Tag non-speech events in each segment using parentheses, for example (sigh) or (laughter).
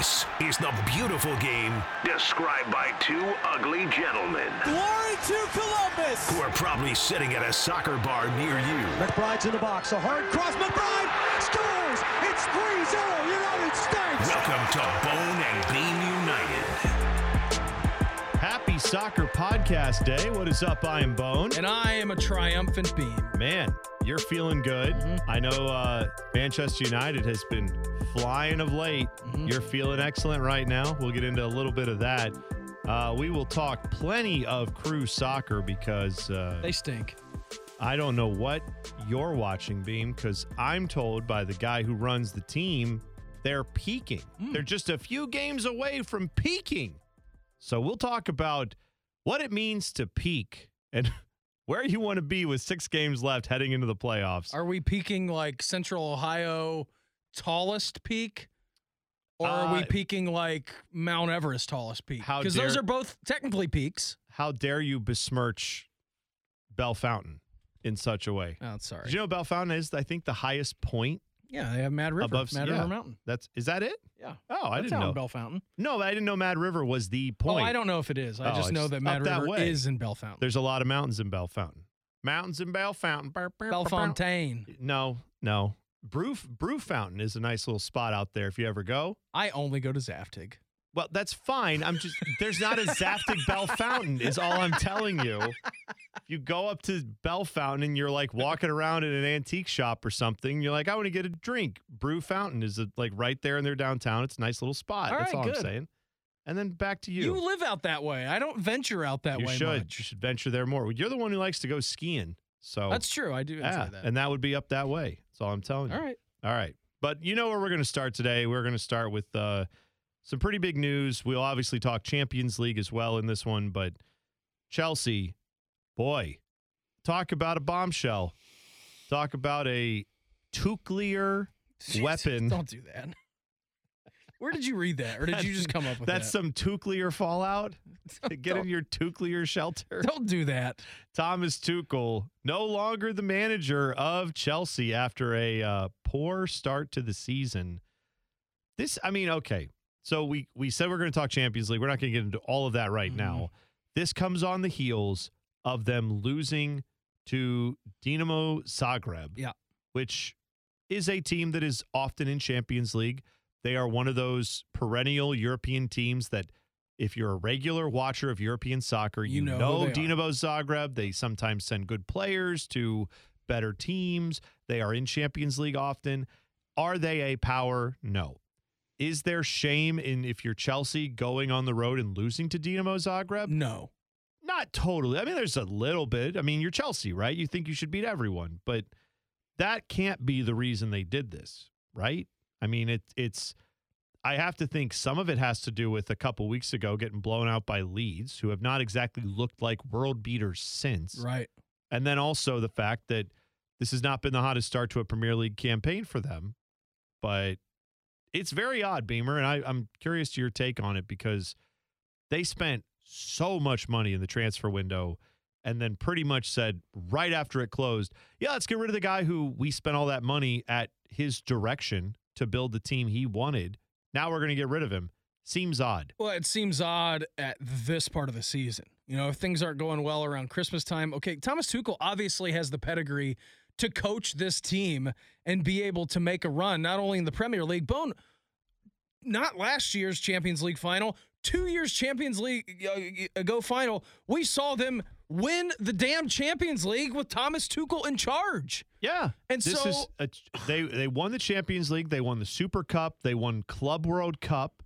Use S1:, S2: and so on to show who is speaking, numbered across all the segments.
S1: This is the beautiful game described by two ugly gentlemen
S2: Glory to Columbus!
S1: who are probably sitting at a soccer bar near you.
S2: McBride's in the box. A hard cross. McBride scores! It's 3-0 United States!
S1: Welcome to Bone
S3: Soccer Podcast Day. What is up? I am Bone.
S4: And I am a triumphant beam.
S3: Man, you're feeling good.
S4: Mm-hmm.
S3: I know uh, Manchester United has been flying of late.
S4: Mm-hmm.
S3: You're feeling excellent right now. We'll get into a little bit of that. Uh, we will talk plenty of crew soccer because uh,
S4: They stink.
S3: I don't know what you're watching, Beam, because I'm told by the guy who runs the team they're peaking.
S4: Hmm.
S3: They're just a few games away from peaking. So we'll talk about what it means to peak and (laughs) where you want to be with six games left heading into the playoffs.
S4: Are we peaking like Central Ohio tallest peak? Or are we
S3: Uh,
S4: peaking like Mount Everest tallest peak? Because those are both technically peaks.
S3: How dare you besmirch Bellefontaine in such a way?
S4: Oh, sorry.
S3: Did you know Bellefontaine is, I think, the highest point
S4: yeah, they have Mad River.
S3: above
S4: Mad
S3: yeah.
S4: River Mountain.
S3: That's is that it?
S4: Yeah.
S3: Oh, I
S4: That's
S3: didn't know.
S4: Bell Fountain.
S3: No, I didn't know Mad River was the oh, point.
S4: Oh, I don't know if it is. I
S3: Oh,
S4: just know that Mad
S3: that
S4: River is in Bellefontaine.
S3: There's a lot of mountains in Bellefontaine. Mountains in Bellefontaine. Burr, burr,
S4: Bell
S3: burr, burr.
S4: Fontaine.
S3: No, no. Brew Brew Fontaine is a nice little spot out there if you ever go.
S4: I only go to Zaftig.
S3: Well, that's fine. I'm just there's not a Zaftig (laughs) Bellefontaine is all I'm telling you. If you go up to Bellefontaine and you're like walking around in an antique shop or something, you're like, I want to get a drink. Brew Fontaine is uh, like right there in their downtown. It's a nice little spot.
S4: All
S3: that's
S4: right,
S3: all
S4: good.
S3: I'm saying. And then back to you.
S4: You live out that way. I don't venture out that
S3: You
S4: way
S3: should.
S4: much.
S3: You should venture there more. You're the one who likes to go skiing. So
S4: That's true. I do enjoy
S3: yeah,
S4: that.
S3: and that would be up that way. That's all I'm telling you.
S4: All right.
S3: All right. But you know where we're going to start today? We're going to start with uh, some pretty big news. We'll obviously talk Champions League as well in this one, but Chelsea, boy, talk about a bombshell. Talk about a nuclear (laughs) weapon.
S4: Don't do that. Where did you read that, or did you just come up with that?
S3: That's
S4: that?
S3: some nuclear fallout. (laughs) Get in your nuclear shelter. (laughs)
S4: Don't do that.
S3: Thomas Tuchel, no longer the manager of Chelsea after a uh, poor start to the season. This, I mean, okay. So we we said we're going to talk Champions League. We're not going to get into all of that right
S4: Mhm.
S3: now. This comes on the heels of them losing to Dinamo Zagreb.
S4: Yeah.
S3: Which is a team that is often in Champions League. They are one of those perennial European teams that if you're a regular watcher of European soccer, you,
S4: You know
S3: know. Dinamo Zagreb. They sometimes send good players to better teams. They are in Champions League often. Are they a power? No. Is there shame in if you're Chelsea going on the road and losing to Dinamo Zagreb?
S4: No.
S3: Not totally. I mean, there's a little bit. I mean, you're Chelsea, right? You think you should beat everyone, but that can't be the reason they did this, right? I mean, it, it's. I have to think some of it has to do with a couple weeks ago getting blown out by Leeds, who have not exactly looked like world beaters since.
S4: Right.
S3: And then also the fact that this has not been the hottest start to a Premier League campaign for them. But it's very odd, Beamer. And I, I'm curious to your take on it because they spent so much money in the transfer window and then pretty much said right after it closed, yeah, let's get rid of the guy who we spent all that money at his direction to build the team he wanted. Now we're going to get rid of him. Seems odd.
S4: Well, it seems odd at this part of the season. You know, if things aren't going well around Christmas time, okay, Thomas Tuchel obviously has the pedigree to coach this team and be able to make a run, not only in the Premier League, Bone, not last year's Champions League final, two years Champions League ago final, we saw them win the damn Champions League with Thomas Tuchel in charge.
S3: Yeah,
S4: And
S3: this
S4: so-
S3: is a, they they won the Champions League, they won the Super Cup, they won Club World Cup.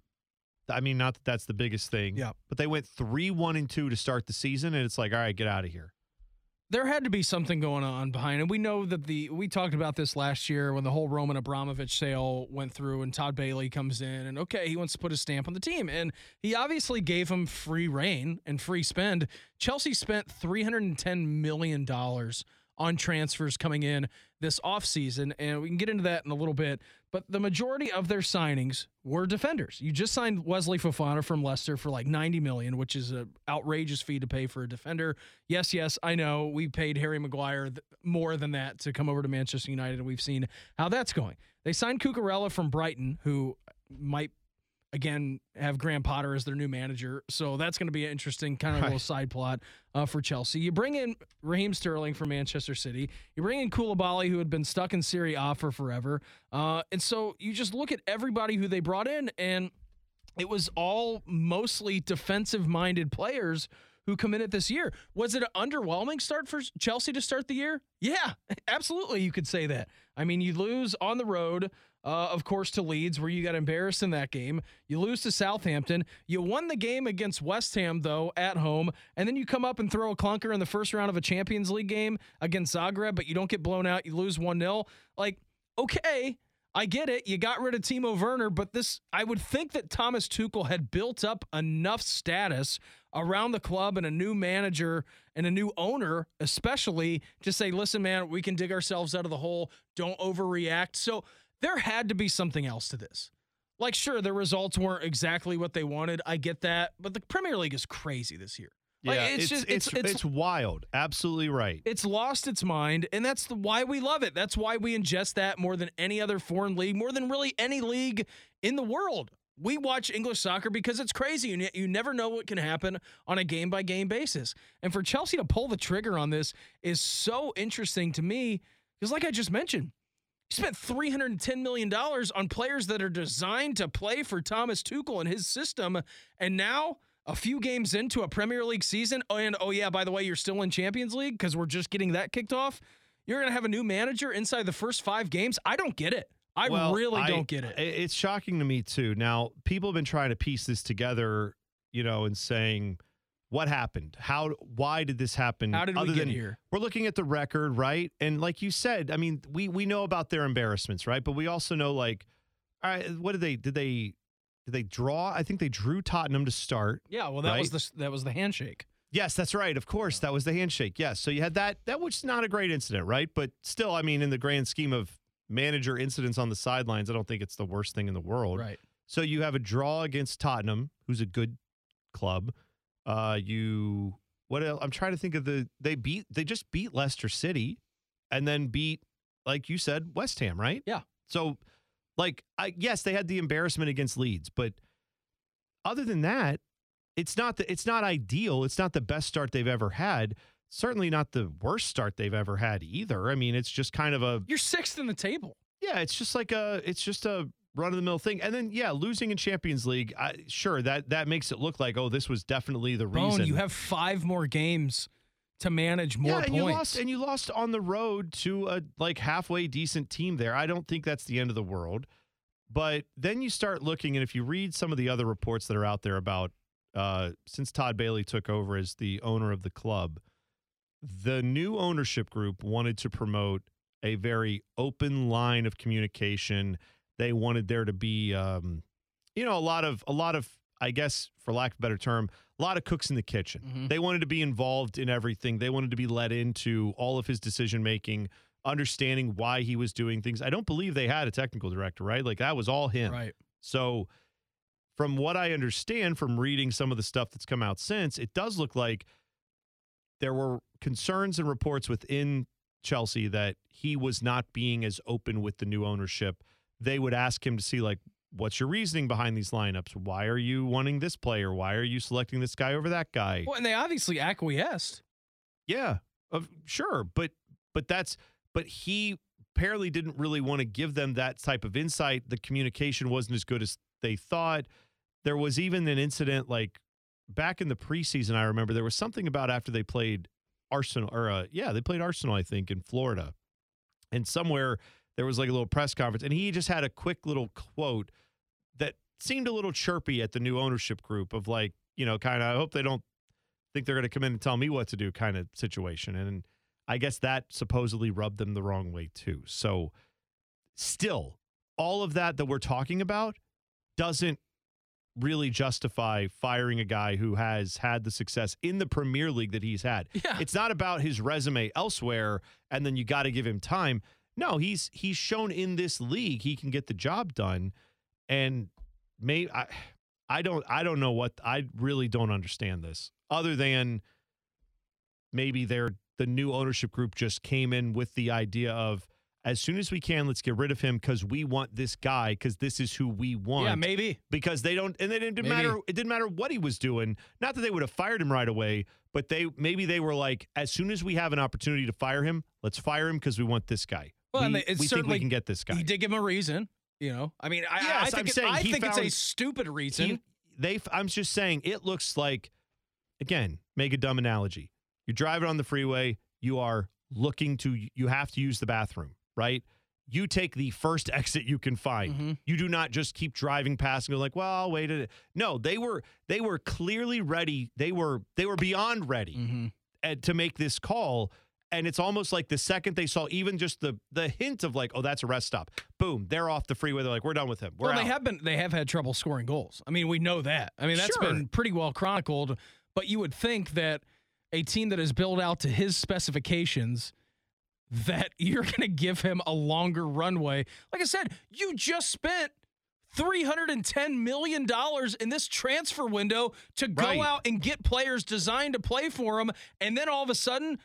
S3: I mean, not that that's the biggest thing,
S4: Yeah.
S3: but they went three one and two to start the season, and it's like, all right, get out of here.
S4: There had to be something going on behind it. We know that the we talked about this last year when the whole Roman Abramovich sale went through and Todd Boehly comes in and okay, he wants to put a stamp on the team and he obviously gave him free reign and free spend. Chelsea spent 310 million dollars on transfers coming in this offseason. And we can get into that in a little bit. But the majority of their signings were defenders. You just signed Wesley Fofana from Leicester for like 90 million, which is an outrageous fee to pay for a defender. Yes, yes, I know we paid Harry Maguire th- more than that to come over to Manchester United, and we've seen how that's going. They signed Cucurella from Brighton, who might again have Graham Potter as their new manager. So that's going to be an interesting kind of
S3: Right.
S4: little side plot uh, for Chelsea. You bring in Raheem Sterling from Manchester City. You bring in Koulibaly, who had been stuck in Serie A for forever. Uh, and so you just look at everybody who they brought in, and it was all mostly defensive minded players who committed this year. Was it an underwhelming start for Chelsea to start the year? Yeah, (laughs) absolutely. You could say that. I mean, you lose on the road, uh, of course, to Leeds, where you got embarrassed in that game. You lose to Southampton. You won the game against West Ham, though, at home. And then you come up and throw a clunker in the first round of a Champions League game against Zagreb, but you don't get blown out. You lose 1 0. Like, okay. I get it. You got rid of Timo Werner, but this, I would think that Thomas Tuchel had built up enough status around the club and a new manager and a new owner, especially to say, listen, man, we can dig ourselves out of the hole. Don't overreact. So there had to be something else to this. Like, sure, the results weren't exactly what they wanted. I get that. But the Premier League is crazy this year. Like,
S3: yeah,
S4: it's
S3: it's,
S4: just-
S3: it's,
S4: it's-
S3: it's wild. Absolutely right.
S4: It's lost its mind, and that's the, why we love it. That's why we ingest that more than any other foreign league, more than really any league in the world. We watch English soccer because it's crazy, and yet you never know what can happen on a game by game basis. And for Chelsea to pull the trigger on this is so interesting to me because, like I just mentioned, you spent $310 million on players that are designed to play for Thomas Tuchel and his system. And now, a few games into a Premier League season, oh, and oh, yeah, by the way, you're still in Champions League because we're just getting that kicked off. You're going to have a new manager inside the first five games. I don't get it. I
S3: Well,
S4: really
S3: I-
S4: don't get it.
S3: It's shocking to me too. Now, people have been trying to piece this together, you know, and saying what happened, how, why did this happen?
S4: How did we
S3: other
S4: get
S3: than
S4: here?
S3: We're looking at the record, right? And like you said, I mean, we we know about their embarrassments, right? But we also know, like, all right, what did they did they did they draw? I think they drew Tottenham to start.
S4: yeah, well, that was the that was the handshake.
S3: Yes, that's right. Of course, that was the handshake. Yes, so you had that. That was not a great incident, right? But still, I mean, in the grand scheme of manager incidents on the sidelines, I don't think it's the worst thing in the world.
S4: Right.
S3: So you have a draw against Tottenham, who's a good club. Uh, you what else? I'm trying to think of the they beat they just beat Leicester City, and then beat like you said West Ham, right?
S4: Yeah.
S3: So, like, I yes, they had the embarrassment against Leeds, but other than that, it's not the it's not ideal. It's not the best start they've ever had. Certainly not the worst start they've ever had either. I mean, it's just kind of a
S4: You're sixth in the table.
S3: yeah, it's just like a it's just a run of the mill thing. And then yeah, losing in Champions League, I, sure that that makes it look like oh, this was definitely the reason.
S4: Bone, you have five more games to manage more
S3: yeah, and
S4: points.
S3: you lost and you lost on the road to a like halfway decent team there. I don't think that's the end of the world. But then you start looking, and if you read some of the other reports that are out there about uh, since Todd Boehly took over as the owner of the club, the new ownership group wanted to promote a very open line of communication. They wanted there to be, um, you know, a lot of a lot of, I guess, for lack of a better term, a lot of cooks in the kitchen.
S4: Mhm.
S3: They wanted to be involved in everything. They wanted to be let into all of his decision making, understanding why he was doing things. I don't believe they had a technical director, right? Like that was all him.
S4: Right.
S3: So, from what I understand from reading some of the stuff that's come out since, it does look like there were concerns and reports within Chelsea that he was not being as open with the new ownership. They would ask him to see, like, what's your reasoning behind these lineups? Why are you wanting this player? Why are you selecting this guy over that guy?
S4: Well, and they obviously acquiesced.
S3: Yeah, of sure, but but that's but he apparently didn't really want to give them that type of insight. The communication wasn't as good as they thought. There was even an incident like back in the preseason. I remember there was something about after they played Arsenal, or uh, yeah, they played Arsenal, I think, in Florida, and somewhere there was like a little press conference, and he just had a quick little quote that seemed a little chirpy at the new ownership group of like, you know, kind of. I hope they don't think they're going to come in and tell me what to do kind of situation. And I guess that supposedly rubbed them the wrong way too. So still, all of that that we're talking about doesn't really justify firing a guy who has had the success in the Premier League that he's had.
S4: Yeah.
S3: It's not about his resume elsewhere and then you got to give him time. No, he's he's shown in this league he can get the job done and may I I don't I don't know what I really don't understand this other than maybe they're the new ownership group just came in with the idea of as soon as we can let's get rid of him cuz we want this guy cuz this is who we want
S4: Yeah, maybe.
S3: because they don't and it didn't
S4: Maybe.
S3: matter it didn't matter what he was doing not that they would have fired him right away but they maybe they were like as soon as we have an opportunity to fire him let's fire him because we want this guy
S4: Well,
S3: we,
S4: it's
S3: we think we can get this guy
S4: He did give him a reason. You know, I mean, I, I
S3: Yes,
S4: think,
S3: I'm
S4: it-
S3: saying
S4: I think it's a stupid reason.
S3: He- they i'm just saying it looks like again make a dumb analogy you're driving on the freeway you are looking to you have to use the bathroom right you take the first exit you can find
S4: Mhm.
S3: you do not just keep driving past and go like well i'll wait a no they were they were clearly ready they were they were beyond ready
S4: Mhm.
S3: uh, to make this call and it's almost like the second they saw even just the the hint of like oh that's a rest stop boom they're off the freeway they're like we're done with him we're
S4: well,
S3: out.
S4: they have been they have had trouble scoring goals. I mean, we know that. I mean, that's
S3: Sure.
S4: been pretty well chronicled. But you would think that a team that is built out to his specifications, that (laughs) you're going to give him a longer runway. Like I said, you just spent. $310 million in this transfer window to go
S3: Right.
S4: out and get players designed to play for him. And then all of a sudden,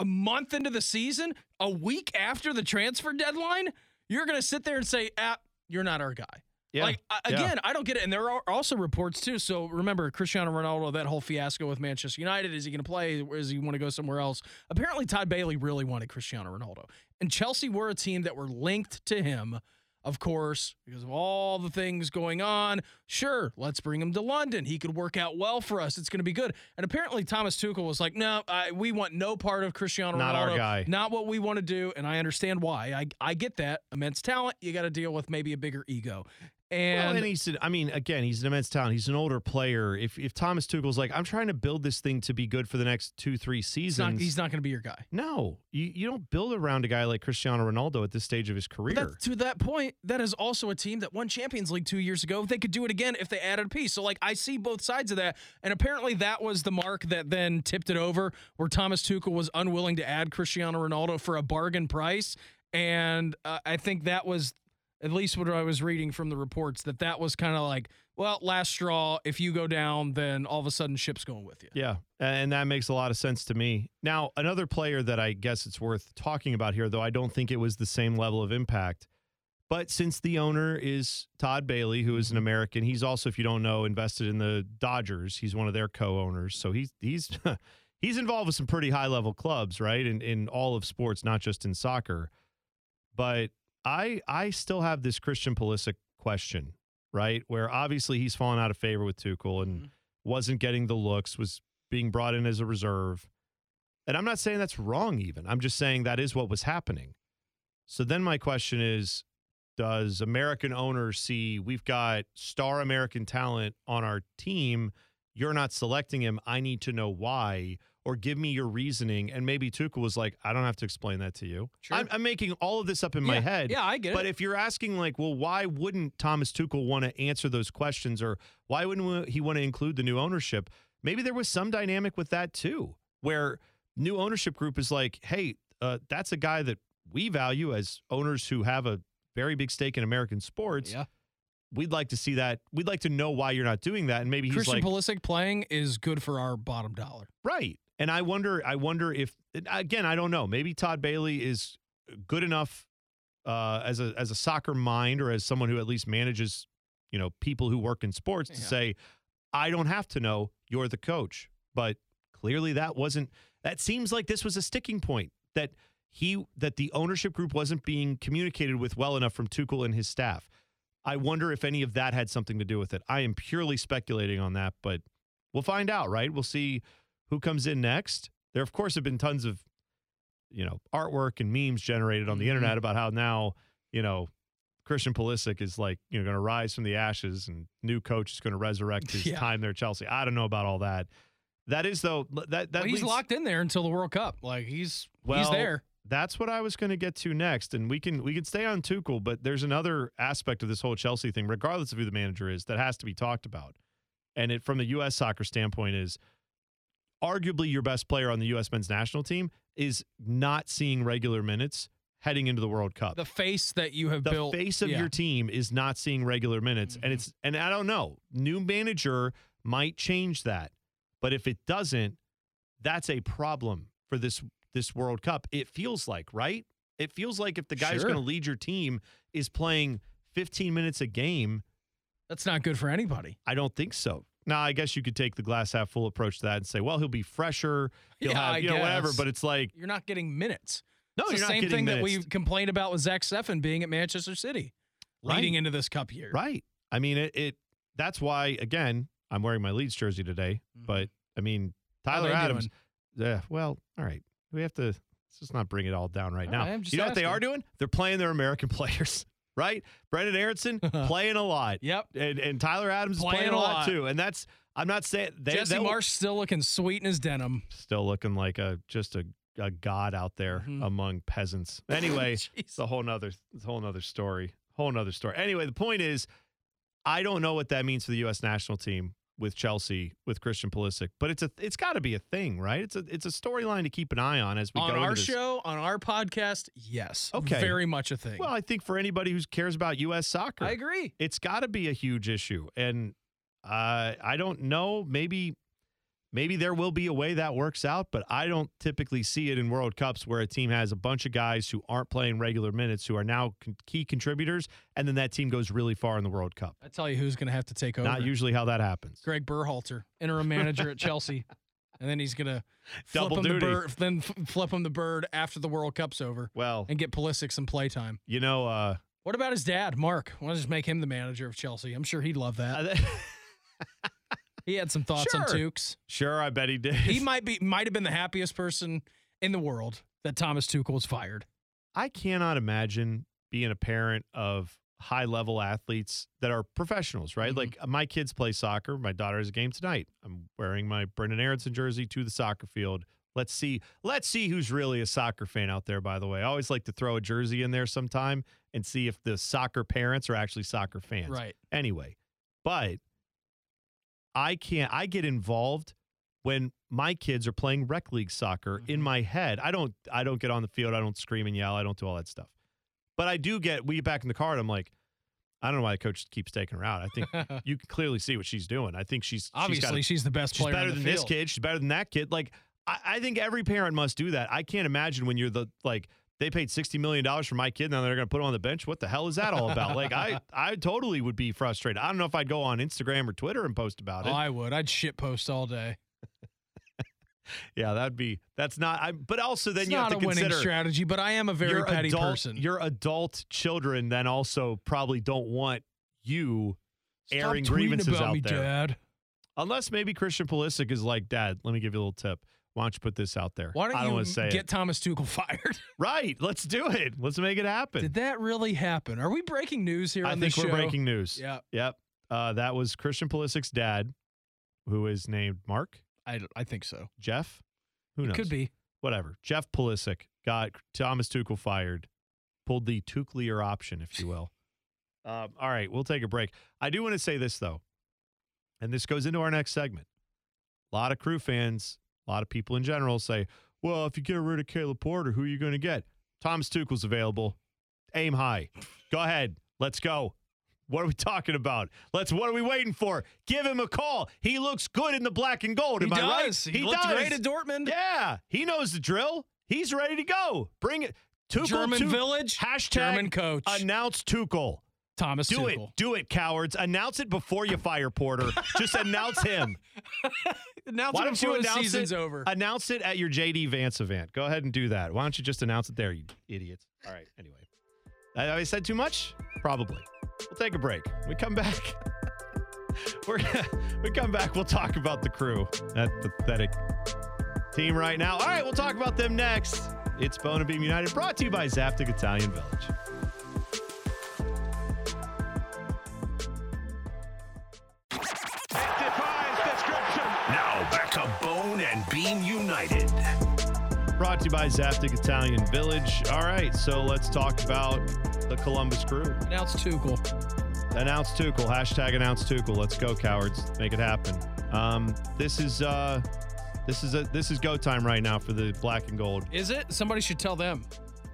S4: a month into the season, a week after the transfer deadline, you're going to sit there and say, ah, you're not our guy.
S3: yeah.
S4: Like I-
S3: Yeah.
S4: again, I don't get it. And there are also reports too. So remember, Cristiano Ronaldo, that whole fiasco with Manchester United. Is he going to play? Or does he want to go somewhere else? Apparently, Todd Boehly really wanted Cristiano Ronaldo, and Chelsea were a team that were linked to him. Of course, because of all the things going on. Sure, let's bring him to London. He could work out well for us. It's going to be good. And apparently, Thomas Tuchel was like, "No, I, we want no part of Cristiano
S3: Not
S4: Ronaldo.
S3: our guy."
S4: Not what we want to do." And I understand why. I I get that immense talent. You got to deal with maybe a bigger ego. And,
S3: well, and he's, an- I mean, again, he's an immense talent. He's an older player. If if Thomas Tuchel's like, I'm trying to build this thing to be good for the next two, three seasons.
S4: not, he's not going to be your guy.
S3: no, you, you don't build around a guy like Cristiano Ronaldo at this stage of his career.
S4: That, to that point, that is also a team that won Champions League two years ago. They could do it again if they added a piece. So, like, I see both sides of that. And apparently, that was the mark that then tipped it over, where Thomas Tuchel was unwilling to add Cristiano Ronaldo for a bargain price. And uh, I think that was, at least what I was reading from the reports, that that was kind of like, well, last straw. If you go down, then all of a sudden, ship's going with you.
S3: Yeah, and that makes a lot of sense to me. Now, another player that I guess it's worth talking about here, though I don't think it was the same level of impact. But since the owner is Todd Boehly, who is an mm-hmm. American, he's also, if you don't know, invested in the Dodgers. He's one of their co-owners, so he's he's (laughs) he's involved with some pretty high-level clubs, right? In in all of sports, not just in soccer. But I I still have this Christian Pulisic question, right? Where obviously he's fallen out of favor with Tuchel and
S4: Mhm.
S3: wasn't getting the looks, was being brought in as a reserve. And I'm not saying that's wrong, even. I'm just saying that is what was happening. So then my question is Does American owners see we've got star American talent on our team? You're not selecting him. I need to know why, or give me your reasoning. And maybe Tuchel was like, I don't have to explain that to you.
S4: Sure.
S3: I'm, I'm making all of this up in my head.
S4: Yeah, I get
S3: But
S4: it.
S3: But if you're asking, like, well, why wouldn't Thomas Tuchel want to answer those questions, or why wouldn't he want to include the new ownership? Maybe there was some dynamic with that too, where new ownership group is like, hey, uh, that's a guy that we value as owners who have a very big stake in American sports.
S4: yeah.
S3: We'd like to see that. We'd like to know why you're not doing that. And maybe he's
S4: Christian
S3: like,
S4: Pulisic playing is good for our bottom dollar.
S3: Right. And I wonder, I wonder if again, I don't know. Maybe Todd Boehly is good enough uh, as a as a soccer mind or as someone who at least manages, you know, people who work in sports to
S4: Yeah.
S3: say, I don't have to know you're the coach. But clearly that wasn't that seems like this was a sticking point that he that the ownership group wasn't being communicated with well enough from Tuchel and his staff. I wonder if any of that had something to do with it. I am purely speculating on that, but we'll find out, right? We'll see who comes in next. There, of course, have been tons of, you know, artwork and memes generated on the
S4: Mhm.
S3: internet about how now, you know, Christian Pulisic is like, you know, going to rise from the ashes and new coach is going to resurrect (laughs) his
S4: Yeah.
S3: time there at Chelsea. I don't know about all that. That is though that that
S4: Well, he's
S3: leads-
S4: locked in there until the World Cup. Like he's he's there.
S3: that's what I was going to get to next, and we can we can stay on Tuchel, but there's another aspect of this whole Chelsea thing, regardless of who the manager is, that has to be talked about. And it from the U.S. soccer standpoint is arguably your best player on the U.S. men's national team is not seeing regular minutes heading into the World Cup.
S4: The face that you have
S3: the
S4: built.
S3: face of
S4: yeah.
S3: your team is not seeing regular minutes, and
S4: Mhm.
S3: it's and I don't know. New manager might change that, but if it doesn't, that's a problem for this this World Cup. It feels like right. It feels like if the guy who's
S4: Sure.
S3: going to lead your team is playing 15 minutes a game,
S4: That's not good for anybody.
S3: I don't think so. Now, I guess you could take the glass half full approach to that and say, well, he'll be fresher, he'll
S4: Yeah,
S3: have
S4: I
S3: you know whatever. But it's like,
S4: You're not getting minutes.
S3: no,
S4: it's
S3: you're
S4: the same thing that we complained about with Zach Steffen being at Manchester City, leading into this cup year.
S3: Right. I mean, it, it. That's why again, I'm wearing my Leeds jersey today.
S4: Mhm.
S3: But I mean, Tyler Adams. Yeah. Well, all right. We have to. Let's just not bring it all down right
S4: All
S3: now.
S4: right,
S3: you know what they are doing? They're playing their American (laughs) players. Right. Brenden Aaronson (laughs) playing a lot.
S4: Yep.
S3: And, and Tyler Adams is
S4: Playing
S3: playing
S4: a
S3: lot,
S4: lot.
S3: too. And that's. I'm not saying they,
S4: Jesse
S3: they'll-
S4: Marsch still looking sweet in his denim.
S3: still looking like a just a, a god out there
S4: Mhm.
S3: among peasants. Anyway, (laughs) it's a whole nother it's a whole nother story. Whole nother story. Anyway, the point is, I don't know what that means for the U.S. national team with Chelsea with Christian Pulisic, but it's a it's got to be a thing, right? It's a it's a storyline to keep an eye on as we
S4: on
S3: go
S4: our show, on our podcast, yes.
S3: Okay.
S4: Very much a thing.
S3: Well, I think for anybody who cares about U.S. soccer,
S4: I agree.
S3: it's got to be a huge issue, and uh, I don't know. Maybe, maybe there will be a way that works out, but I don't typically see it in World Cups where a team has a bunch of guys who aren't playing regular minutes who are now con- key contributors, and then that team goes really far in the World Cup.
S4: I tell you who's going to have to take over.
S3: Not usually how that happens.
S4: Greg Berhalter, interim manager at Chelsea. And then he's going (laughs) to flip
S3: Double
S4: him the
S3: duty.
S4: bird, then f- flip him the bird after the World Cup's over
S3: Well,
S4: and get Pulisic some playtime.
S3: you know, uh,
S4: What about his dad, Mark? Why don't just make him the manager of Chelsea? I'm sure he'd love that. (laughs) (laughs) He had some thoughts on
S3: Sure.
S4: Tukes.
S3: sure, I bet he did.
S4: He (laughs) might be might have been the happiest person in the world that Thomas Tuchel was fired.
S3: I cannot imagine being a parent of high level athletes that are professionals, right?
S4: Mhm.
S3: Like my kids play soccer. My daughter has a game tonight. I'm wearing my Brenden Aaronson jersey to the soccer field. Let's see. Let's see who's really a soccer fan out there, by the way. I always like to throw a jersey in there sometime and see if the soccer parents are actually soccer fans.
S4: Right.
S3: Anyway, but I can't I get involved when my kids are playing rec league soccer in
S4: Mhm.
S3: my head. I don't I don't get on the field, I don't scream and yell, I don't do all that stuff. But I do get we get back in the car and I'm like, I don't know why the coach keeps taking her out. I think (laughs) you can clearly see what she's doing. I think she's
S4: Obviously,
S3: she's,
S4: she's, the best
S3: she's
S4: player
S3: better
S4: on the
S3: than this kid. She's better than that kid. Like I, I think every parent must do that. I can't imagine when you're the like they paid sixty million dollars for my kid, now they're going to put him on the bench. What the hell is that all about? like I, (laughs) I totally would be frustrated. I don't know if I'd go on Instagram or Twitter and post about
S4: Oh,
S3: it.
S4: I would. I'd shit post all day. (laughs)
S3: yeah, that'd be that's not. I, but also then
S4: it's
S3: you
S4: not
S3: have to
S4: a winning
S3: consider
S4: strategy, but I am a very petty
S3: adult,
S4: person.
S3: Your adult children then also probably don't want you
S4: Stop
S3: airing grievances
S4: about
S3: out
S4: me,
S3: there.
S4: Dad.
S3: Unless maybe Christian Pulisic is like, Dad, let me give you a little tip. Why don't you put this out there?
S4: Why don't
S3: I don't
S4: you
S3: say
S4: get
S3: it.
S4: Thomas Tuchel (laughs) fired?
S3: Right. Let's do it. Let's make it happen.
S4: Did that really happen? Are we breaking news here
S3: I
S4: on
S3: think we're
S4: show?
S3: breaking news.
S4: Yeah,
S3: Yep. Uh, that was Christian Pulisic's dad, who is named Mark,
S4: I, I think so.
S3: Jeff. Who knows?
S4: Could be.
S3: Whatever. Jeff Pulisic got Thomas Tuchel fired, pulled the Tuchelier option, if you will. (laughs) um, all right, we'll take a break. I do want to say this though, and this goes into our next segment. A lot of crew fans, a lot of people in general say, "Well, if you get rid of Caleb Porter, who are you going to get?" Thomas Tuchel's available. Aim high. Go ahead. Let's go. What are we talking about? Let's. What are we waiting for? Give him a call. He looks good in the black and gold.
S4: He
S3: Am I right?
S4: does. He, looked great at Dortmund.
S3: Yeah, he knows the drill. He's ready to go. Bring it. Tuchel
S4: German village.
S3: Hashtag
S4: German coach.
S3: announce Tuchel.
S4: Thomas
S3: Do
S4: Tuchel.
S3: it. Do it, cowards. Announce it before you fire Porter. Just announce him. (laughs)
S4: Announce
S3: Why
S4: it
S3: don't you
S4: before the
S3: announce
S4: season's
S3: it?
S4: over.
S3: Announce it at your JD Vance event. Go ahead and do that. Why don't you just announce it there, you idiots? All right. Anyway, I, I said too much. Probably. We'll take a break. We come back. (laughs) We're gonna, we come back. We'll talk about the crew. That pathetic team right now. All right, we'll talk about them next. It's Bone and Beam United, brought to you by Zaftig Italian Village.
S1: And Beam United.
S3: Brought to you by Zaftig Italian Village. All right, so let's talk about the Columbus Crew.
S4: Announce Tuchel.
S3: Announce Tuchel. Hashtag announce Tuchel. Let's go, cowards. Make it happen. Um, this is uh, this is a this is go time right now for the black and gold.
S4: Is it? Somebody should tell them.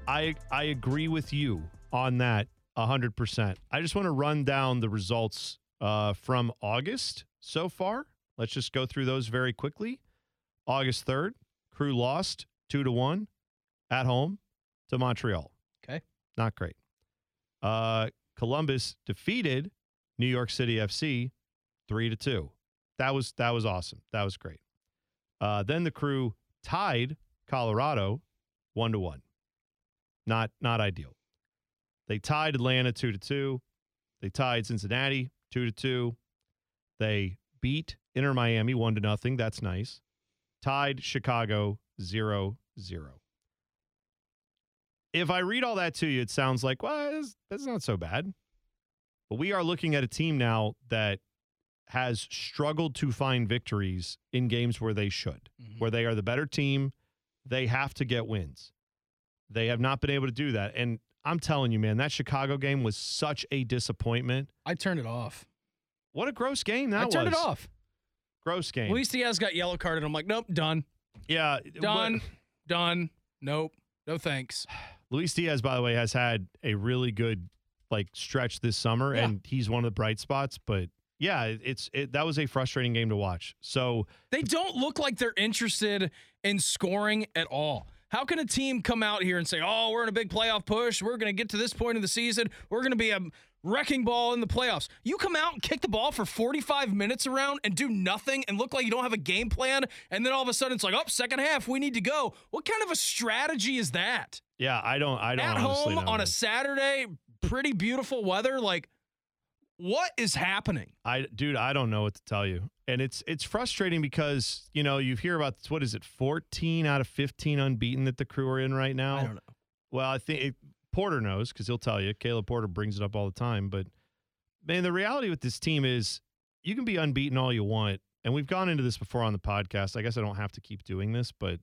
S3: I I agree with you on that hundred percent. I just want to run down the results uh, from August so far. Let's just go through those very quickly. August third, Crew lost two to one at home to Montreal.
S4: Okay.
S3: not great. Uh, Columbus defeated New York City FC three to two. That was that was awesome. That was great. Uh, then the Crew tied Colorado one to one. Not not ideal. They tied Atlanta two to two. They tied Cincinnati two to two. They beat Inter Miami one to nothing. That's nice. Tied Chicago 0 0. If I read all that to you, it sounds like, well, that's, not so bad. But we are looking at a team now that has struggled to find victories in games where they should,
S4: Mhm.
S3: where they are the better team. They have to get wins. They have not been able to do that. And I'm telling you, man, that Chicago game was such a disappointment.
S4: I turned it off.
S3: What a gross game that
S4: I
S3: was.
S4: turned it off.
S3: Gross game.
S4: Luis Diaz got yellow carded. I'm like, nope, done,
S3: yeah.
S4: done,
S3: what-
S4: done. Nope, no thanks. (sighs)
S3: Luis Diaz, by the way, has had a really good like stretch this summer,
S4: Yeah.
S3: and he's one of the bright spots. But yeah, it's it, that was a frustrating game to watch. So
S4: They don't look like they're interested in scoring at all. How can a team come out here and say, "Oh, we're in a big playoff push. We're going to get to this point of the season. We're going to be a wrecking ball in the playoffs." You come out and kick the ball for 45 minutes around and do nothing and look like you don't have a game plan, and then all of a sudden it's like, "Oh, second half, we need to go." What kind of a strategy is that?
S3: yeah, I don't I don't
S4: At home on a Saturday, pretty beautiful weather, like what is happening?
S3: I dude, I don't know what to tell you. And it's it's frustrating because, you know, you hear about what is it, 14 out of 15 unbeaten that the crew are in right now.
S4: I don't know.
S3: Well, I think it, Porter knows because he'll tell you. Caleb Porter brings it up all the time. But man, the reality with this team is you can be unbeaten all you want. And we've gone into this before on the podcast. I guess I don't have to keep doing this, but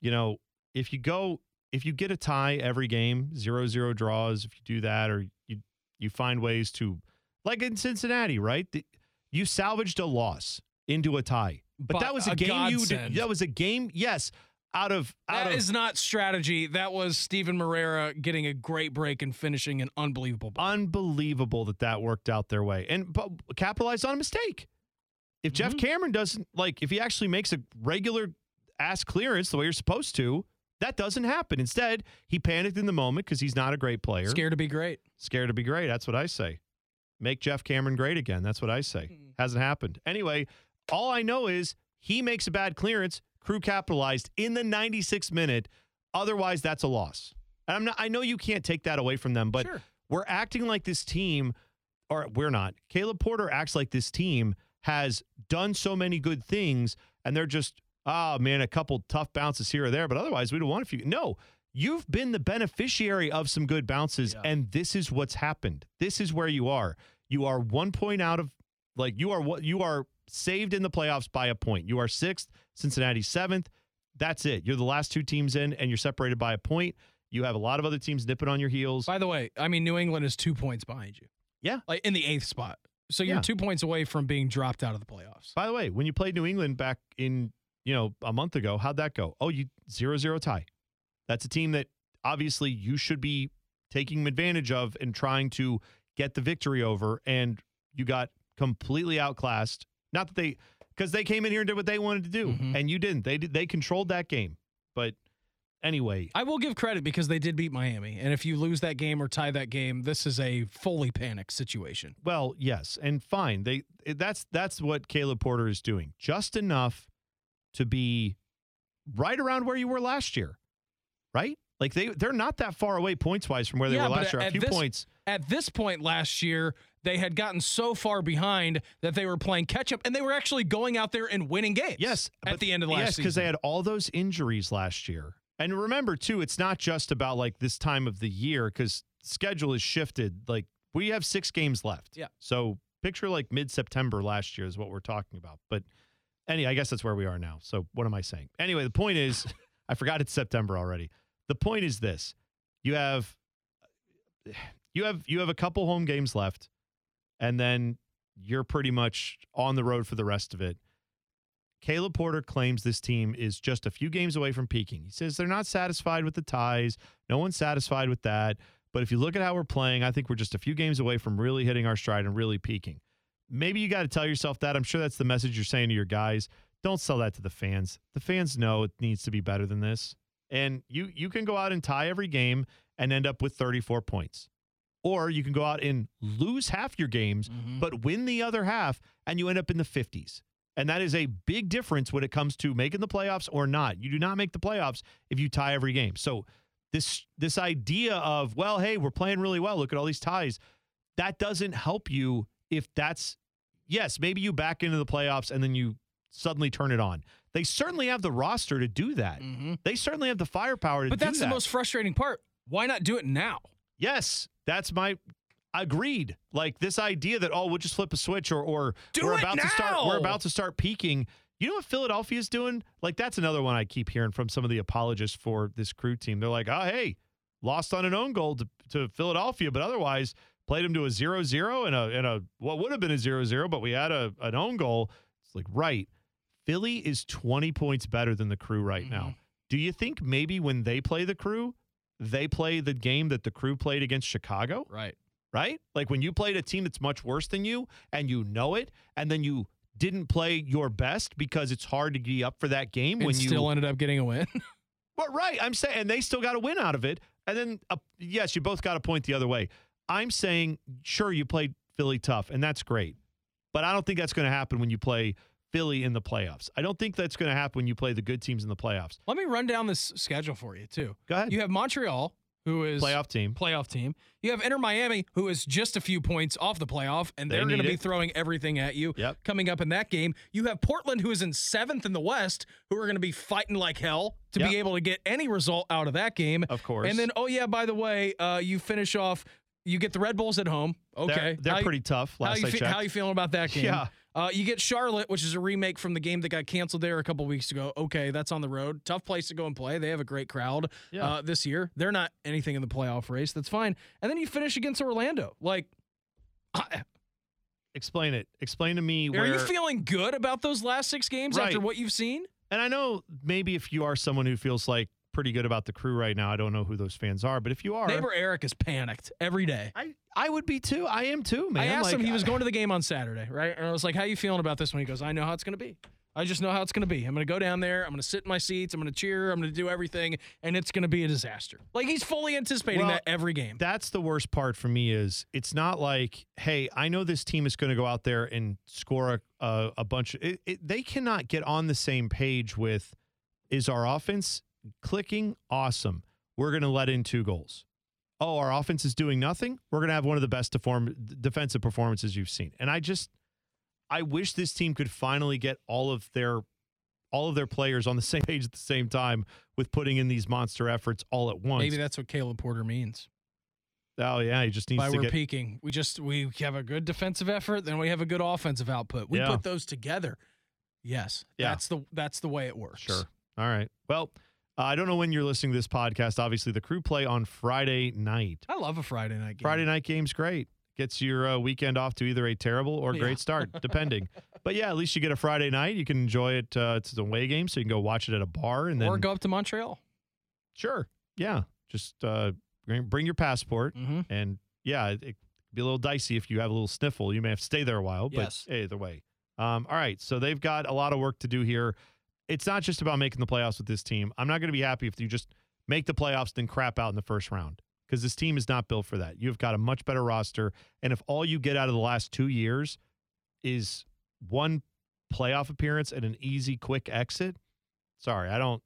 S3: you know, if you go, if you get a tie every game, zero zero draws, if you do that, or you you find ways to, like in Cincinnati, right? You salvaged a loss into a tie, but,
S4: But
S3: that was a,
S4: a
S3: game you.
S4: godsend.
S3: That was a game. Yes, out of out
S4: That
S3: of
S4: is not strategy. That was Steven Moreira getting a great break and finishing an unbelievable ball.
S3: unbelievable that that worked out their way and but capitalized on a mistake. If Geoff mm-hmm. Cameron doesn't like, if he actually makes a regular ass clearance the way you're supposed to, that doesn't happen. Instead, he panicked in the moment because he's not a great player.
S4: Scared to be great.
S3: Scared to be great. That's what I say. Make Geoff Cameron great again. That's what I say. Hmm. Hasn't happened. Anyway, all I know is he makes a bad clearance. Crew capitalized in the 96th minute. Otherwise, that's a loss. And I'm not. I know you can't take that away from them, but
S4: Sure.
S3: we're acting like this team, or we're not. Caleb Porter acts like this team has done so many good things, and they're just, oh man, a couple tough bounces here or there, but otherwise we'd have won a few. No, you've been the beneficiary of some good bounces, and this is what's happened. This is where you are. You are one point out of, like you are what you are saved in the playoffs by a point. You are sixth, Cincinnati seventh. That's it. You're the last two teams in, and you're separated by a point. You have a lot of other teams nipping on your heels.
S4: By the way, I mean New England is two points behind you.
S3: Yeah.
S4: Like in the eighth spot. So you're
S3: Yeah.
S4: two points away from being dropped out of the playoffs.
S3: By the way, when you played New England back in, you know, a month ago, how'd that go? Oh, you zero zero tie. That's a team that obviously you should be taking advantage of and trying to get the victory over. And you got completely outclassed. Not that they, because they came in here and did what they wanted to do,
S4: Mhm.
S3: and you didn't. They did. They controlled that game. But anyway,
S4: I will give credit because they did beat Miami. And if you lose that game or tie that game, this is a fully panicked situation.
S3: Well, yes, and fine. They that's that's what Caleb Porter is doing. Just enough to be right around where you were last year. Right? Like they they're not that far away points wise from where they
S4: Yeah,
S3: were last year. A few
S4: this-
S3: points.
S4: At this point last year, they had gotten so far behind that they were playing catch up and they were actually going out there and winning games.
S3: Yes,
S4: At
S3: but-
S4: the end of last
S3: yes,
S4: season.
S3: because they had all those injuries last year. And remember too, it's not just about like this time of the year because schedule is shifted. Like we have six games left.
S4: Yeah.
S3: So picture like mid September last year is what we're talking about. But anyway, I guess that's where we are now. So what am I saying? Anyway, the point is, (laughs) I forgot it's September already. The point is this: you have you have you have a couple home games left, and then you're pretty much on the road for the rest of it. Caleb Porter claims this team is just a few games away from peaking. He says they're not satisfied with the ties. No one's satisfied with that. But if you look at how we're playing, I think we're just a few games away from really hitting our stride and really peaking. Maybe you got to tell yourself that. I'm sure that's the message you're saying to your guys. Don't sell that to the fans. The fans know it needs to be better than this. And you you can go out and tie every game and end up with 34 points. Or you can go out and lose half your games,
S4: Mhm.
S3: but win the other half, and you end up in the 50s. And that is a big difference when it comes to making the playoffs or not. You do not make the playoffs if you tie every game. So this this idea of, well, hey, we're playing really well. Look at all these ties. That doesn't help you if that's yes, maybe you back into the playoffs and then you suddenly turn it on. They certainly have the roster to do that.
S4: Mhm.
S3: They certainly have the firepower to
S4: But
S3: do
S4: that's the most frustrating part. Why not do it now?
S3: Yes, that's my agreed. Like this idea that oh, we'll just flip a switch or or
S4: Do
S3: we're about to start we're about to start peaking. You know what Philadelphia's doing? Like that's another one I keep hearing from some of the apologists for this crew team. They're like, "Oh, hey, lost on an own goal to, to Philadelphia, but otherwise played them to a 0-0 and a and a what would have been a 0-0, but we had a an own goal." It's like, "Right. Philly is 20 points better than the crew right now.
S4: Mhm.
S3: Do you think maybe when they play the crew, they play the game that the crew played against Chicago,
S4: Right.
S3: right? Like when you played a team that's much worse than you and you know it, and then you didn't play your best because it's hard to be up for that game
S4: And
S3: when you
S4: still ended up getting a win. (laughs)
S3: But right, I'm saying, and they still got a win out of it. And then, uh, yes, you both got a point the other way. I'm saying, sure, you played Philly tough, and that's great. But I don't think that's going to happen when you play Philly in the playoffs. I don't think that's going to happen when you play the good teams in the playoffs.
S4: Let me run down this schedule for you too.
S3: Go ahead.
S4: You have Montreal, who is
S3: playoff team.
S4: playoff team. You have Inter Miami, who is just a few points off the playoff, and
S3: They
S4: they're going to be throwing everything at you.
S3: Yep.
S4: Coming up in that game, you have Portland, who is in seventh in the West, who are going to be fighting like hell to
S3: Yep.
S4: be able to get any result out of that game.
S3: Of course.
S4: And then, oh yeah, by the way, uh, you finish off. You get the Red Bulls at home. Okay,
S3: They're, they're pretty tough.
S4: How
S3: Last
S4: you, fe-
S3: checked.
S4: how you feeling about that game?
S3: Yeah.
S4: Uh, you get Charlotte, which is a remake from the game that got canceled there a couple weeks ago. Okay, that's on the road. Tough place to go and play. They have a great crowd
S3: Yeah.
S4: uh, this year. They're not anything in the playoff race. That's fine. And then you finish against Orlando. Like, I-
S3: Explain it. Explain to me
S4: are
S3: where.
S4: you feeling good about those last six games after what you've seen?
S3: and I know maybe if you are someone who feels like pretty good about the crew right now, I don't know who those fans are, but if you are,
S4: Neighbor Eric is panicked every day.
S3: I I would be too. I am too, man.
S4: I asked
S3: Like,
S4: him. He was going to the game on Saturday, right? And I was like, "How are you feeling about this one?" He goes, "I know how it's going to be. I just know how it's going to be. I'm going to go down there. I'm going to sit in my seats. I'm going to cheer. I'm going to do everything, and it's going to be a disaster." Like he's fully anticipating
S3: Well,
S4: that every game.
S3: That's the worst part for me is it's not like, hey, I know this team is going to go out there and score a, a, a bunch. Of, it, it, they cannot get on the same page with, is our offense clicking? Awesome. We're going to let in two goals. Oh, our offense is doing nothing. We're going to have one of the best deform, defensive performances you've seen. And I just, I wish this team could finally get all of their all of their players on the (laughs) same page at the same time with putting in these monster efforts all at once.
S4: Maybe that's what Caleb Porter means
S3: Oh yeah, he just needs
S4: by
S3: to
S4: we're
S3: get
S4: peaking. We just we have a good defensive effort, then we have a good offensive output. We
S3: Yeah.
S4: put those together. Yes,
S3: Yeah.
S4: that's the that's the way it works.
S3: Sure. All right. Well, uh, I don't know when you're listening to this podcast. Obviously, the crew play on Friday night.
S4: I love a Friday night game.
S3: Friday night game's great. Gets your uh, weekend off to either a terrible or
S4: Yeah.
S3: great start, (laughs) depending. but yeah, at least you get a Friday night. You can enjoy it. Uh, it's a away game, so you can go watch it at a bar and then
S4: or go up to Montreal.
S3: sure, yeah, just uh, bring, bring your passport
S4: Mm-hmm.
S3: and yeah, it, it be a little dicey if you have a little sniffle. You may have to stay there a while, but
S4: Yes.
S3: either way. Um, all right, so they've got a lot of work to do here. It's not just about making the playoffs with this team. I'm not going to be happy if you just make the playoffs then crap out in the first round because this team is not built for that. You've got a much better roster, and if all you get out of the last two years is one playoff appearance and an easy, quick exit, sorry, I don't.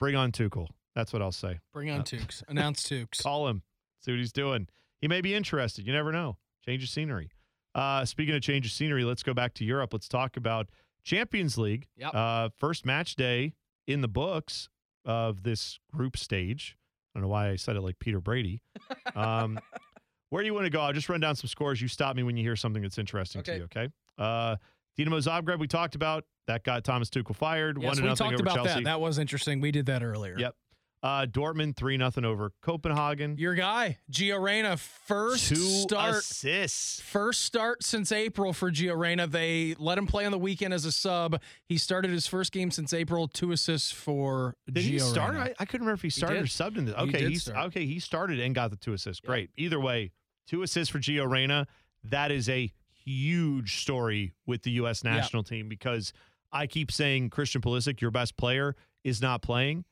S3: Bring on Tuchel. That's what I'll say.
S4: Bring on
S3: Uh,
S4: Tukes. Announce (laughs) Tukes.
S3: Call him. See what he's doing. He may be interested. You never know. Change of scenery. Uh, speaking of change of scenery, let's go back to Europe. Let's talk about Champions League.
S4: Yep.
S3: Uh, first match day in the books of this group stage. I don't know why I said it like Peter Brady. (laughs) Um, where do you want to go? I'll just run down some scores. You stop me when you hear something that's interesting to you, okay? Uh, Dinamo Zagreb, we talked about. That got Thomas Tuchel fired.
S4: Yes,
S3: one
S4: we talked
S3: over
S4: about
S3: Chelsea.
S4: that. That was interesting. We did that earlier.
S3: Yep. Uh, Dortmund three nothing over Copenhagen.
S4: Your guy, Gio Reyna, first
S3: Two
S4: start
S3: assists.
S4: First start since April for Gio Reyna. They let him play on the weekend as a sub. He started his first game since April. Two assists for
S3: Did
S4: Gio
S3: he start?
S4: Reyna.
S3: I, I couldn't remember if he started
S4: did.
S3: or subbed in this.
S4: He
S3: Okay,
S4: did
S3: he's okay. He started and got the two assists.
S4: Yep.
S3: Great. Either way, two assists for Gio Reyna. That is a huge story with the U.S. national team because I keep saying Christian Pulisic, your best player, is not playing.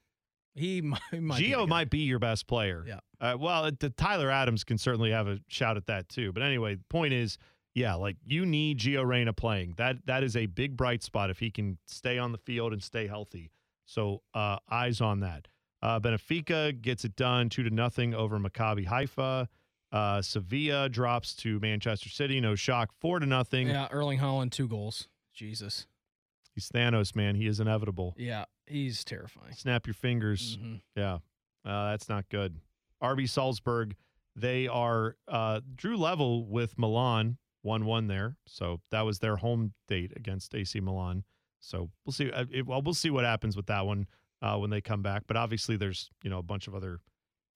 S4: He (laughs) might, he might be the
S3: Gio
S4: guy.
S3: might be your best player.
S4: Yeah.
S3: Uh, well, the Tyler Adams can certainly have a shout at that too. But anyway, the point is, yeah, like you need Gio Reyna playing. That that is a big bright spot if he can stay on the field and stay healthy. So uh, eyes on that. Uh, Benfica gets it done two to nothing over Maccabi Haifa. Uh, Sevilla drops to Manchester City. No shock, four to nothing.
S4: Yeah, Erling Haaland, two goals. Jesus.
S3: He's Thanos, man. He is inevitable.
S4: Yeah, he's terrifying.
S3: Snap your fingers.
S4: Mhm.
S3: Yeah, uh, that's not good. RB Salzburg, they are uh, drew level with Milan, one one there. So that was their home date against AC Milan. So we'll see. Uh, it, well, we'll see what happens with that one uh, when they come back. But obviously, there's you know a bunch of other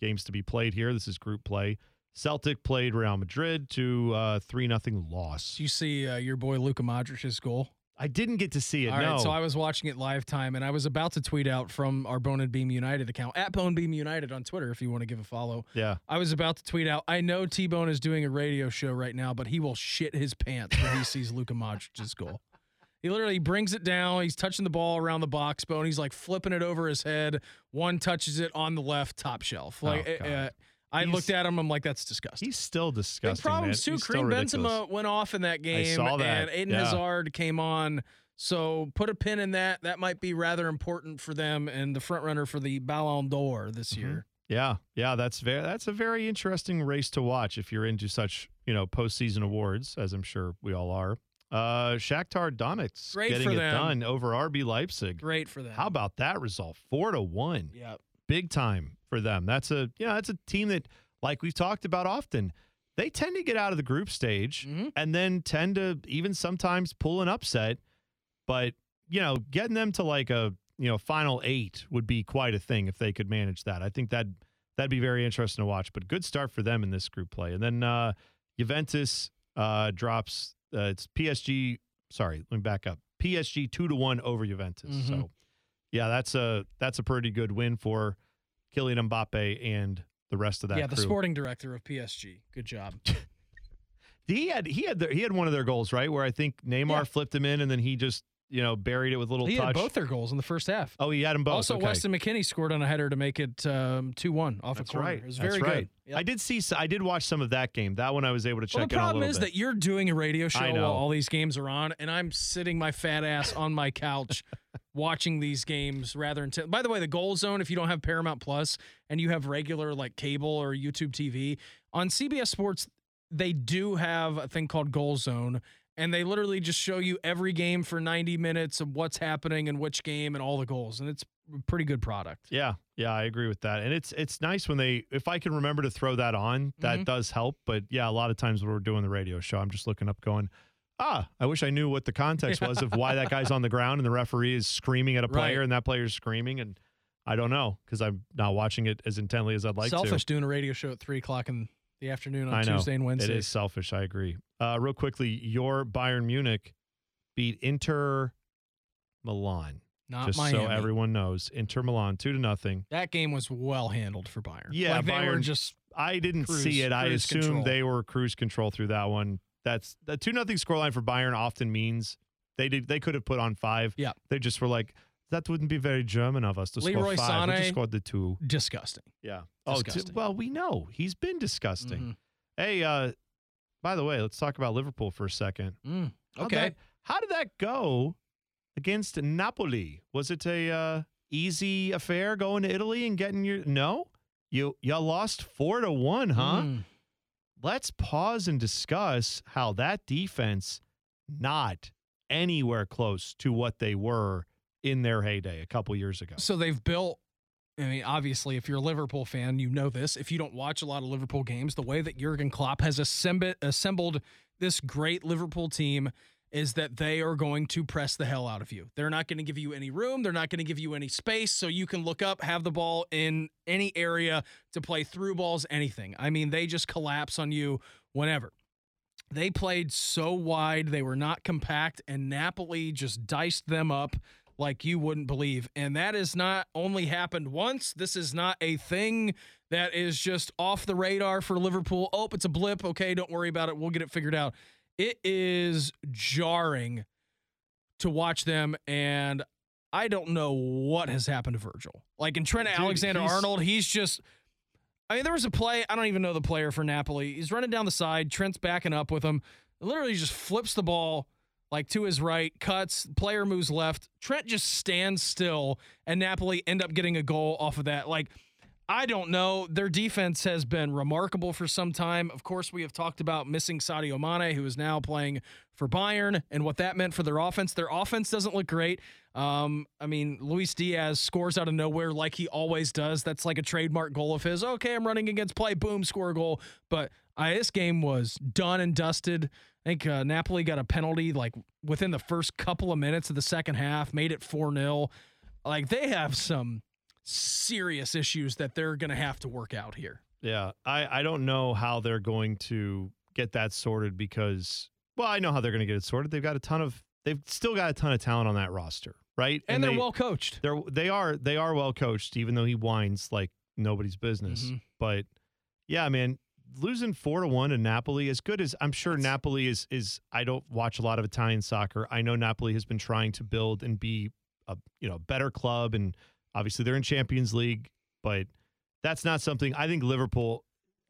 S3: games to be played here. This is group play. Celtic played Real Madrid to uh, three nothing loss.
S4: You see uh, your boy Luka Modric's goal?
S3: I didn't get to see it.
S4: All right,
S3: no,
S4: so I was watching it live time, and I was about to tweet out from our Bone and Beam United account at Bone Beam United on Twitter if you want to give a follow.
S3: yeah.
S4: I was about to tweet out. I know T Bone is doing a radio show right now, but he will shit his pants when he sees Luka Modric's goal. He literally brings it down. He's touching the ball around the box bone. He's like flipping it over his head. One touches it on the left top shelf. Like
S3: Oh, God.
S4: uh, I
S3: He's-
S4: looked at him. I'm like, that's disgusting.
S3: He's still
S4: Big
S3: disgusting.
S4: problems
S3: man.
S4: too.
S3: He's still
S4: Kareem
S3: ridiculous.
S4: Benzema went off in that game,
S3: saw that.
S4: and Eden
S3: Yeah.
S4: Hazard came on. So put a pin in that. That might be rather important for them and the front runner for the Ballon d'Or this
S3: Mhm.
S4: year.
S3: Yeah, yeah, that's very that's a very interesting race to watch if you're into such you know postseason awards, as I'm sure we all are. Uh, Shakhtar Donetsk
S4: Great
S3: getting
S4: for
S3: it
S4: them.
S3: done over RB Leipzig.
S4: Great for them.
S3: How about that result? Four to one,
S4: Yeah.
S3: Big time for them. That's a yeah, that's a team that, like we've talked about often, they tend to get out of the group stage
S4: Mhm.
S3: and then tend to even sometimes pull an upset. But you know, getting them to like a you know final eight would be quite a thing if they could manage that. I think that that'd be very interesting to watch. But good start for them in this group play. And then uh, Juventus uh, drops. Uh, it's PSG. Sorry, let me back up. PSG two to one over Juventus.
S4: Mhm.
S3: So yeah, that's a that's a pretty good win for Kylian Mbappe and the rest of that.
S4: yeah, the
S3: crew.
S4: sporting director of PSG. Good job. (laughs)
S3: He had he had the, he had one of their goals right where I think Neymar
S4: Yeah.
S3: flipped him in and then he just you know buried it with little
S4: He
S3: touch.
S4: had both their goals in the first half.
S3: Oh, he had them both.
S4: also,
S3: okay.
S4: Weston McKennie scored on a header to make it um, two one off
S3: That's
S4: a corner.
S3: right.
S4: It was
S3: That's
S4: very
S3: right.
S4: good. Yep.
S3: I did see. I did watch some of that game. That one I was able to check
S4: Well, the
S3: in on a
S4: problem is
S3: bit.
S4: that you're doing a radio show while all these games are on, and I'm sitting my fat ass on my couch (laughs) watching these games rather intense. By the way, the Goal Zone, if you don't have Paramount Plus and you have regular like cable or YouTube TV on CBS Sports, they do have a thing called Goal Zone. And they literally just show you every game for 90 minutes of what's happening and which game and all the goals. And it's a pretty good product.
S3: Yeah, yeah, I agree with that. And it's it's nice when they if I can remember to throw that on, that
S4: Mhm.
S3: does help. But yeah, a lot of times when we're doing the radio show, I'm just looking up going, ah, I wish I knew what the context was of why that guy's on the ground and the referee is screaming at a (laughs) player
S4: Right.
S3: and that player's screaming and I don't know because I'm not watching it as intently as I'd like to.
S4: Selfish doing a radio show at 3 o'clock in the afternoon on
S3: I know.
S4: Tuesday and. Wednesday.
S3: It is selfish. I agree. Uh, real quickly, your Bayern Munich beat Inter Milan.
S4: Not
S3: just
S4: Miami.
S3: so everyone knows, Inter Milan two to nothing.
S4: That game was well handled for Bayern.
S3: Yeah,
S4: like
S3: Bayern-
S4: just
S3: I didn't
S4: Cruise-
S3: see it. I assumed
S4: control.
S3: they were cruise control through that one. That's the two nothing scoreline for Bayern often means they did they could have put on five.
S4: Yeah.
S3: They just were like, that wouldn't be very German of us to
S4: Leroy
S3: score five. We just scored the two.
S4: disgusting.
S3: Yeah. Oh, t- well, we know he's been disgusting.
S4: Mhm.
S3: Hey, uh, by the way, let's talk about Liverpool for a second.
S4: Mm, Okay.
S3: that- how did that go against Napoli? Was it a uh, easy affair going to Italy and getting your no? You you lost four to one, huh?
S4: Mm.
S3: Let's pause and discuss how that defense not anywhere close to what they were in their heyday a couple years ago.
S4: So they've built. I mean, obviously, if you're a Liverpool fan, you know this. If you don't watch a lot of Liverpool games, the way that Jurgen Klopp has assemb- assembled this great Liverpool team, is that they are going to press the hell out of you. They're not going to give you any room. They're not going to give you any space. So you can look up, have the ball in any area to play through balls, anything. I mean, they just collapse on you whenever. They played so wide, they were not compact, and Napoli just diced them up like you wouldn't believe. And that has not only happened once, this is not a thing that is just off the radar for Liverpool. Oh, it's a blip. Okay, don't worry about it. We'll get it figured out. It is jarring to watch them, and I don't know what has happened to Virgil. Like in Trent Alexander
S3: he's-
S4: Arnold, he's just. I mean, there was a play. I don't even know the player for Napoli. He's running down the side. Trent's backing up with him. Literally just flips the ball like to his right, cuts. Player moves left. Trent just stands still, and Napoli end up getting a goal off of that. Like, I don't know. Their defense has been remarkable for some time. Of course, we have talked about missing Sadio Mane, who is now playing for Bayern, and what that meant for their offense. Their offense doesn't look great. Um, I mean, Luis Diaz scores out of nowhere like he always does. That's like a trademark goal of his. Okay, I'm running against play, boom, score a goal. But uh, this game was done and dusted. I think uh, Napoli got a penalty like within the first couple of minutes of the second half, made it 4 0. Like they have some serious issues that they're going to have to work out here.
S3: Yeah, I, I don't know how they're going to get that sorted because, well, I know how they're going to get it sorted. They've got a ton of, they've still got a ton of talent on that roster, right?
S4: And, they're
S3: they,
S4: well coached.
S3: they're they are they are well coached, even though he whines like nobody's business.
S4: Mhm.
S3: But yeah, man, losing four to one to Napoli, as good as I'm sure Napoli is is. I don't watch a lot of Italian soccer. I know Napoli has been trying to build and be a you know better club, and obviously they're in Champions League, but that's not something I think Liverpool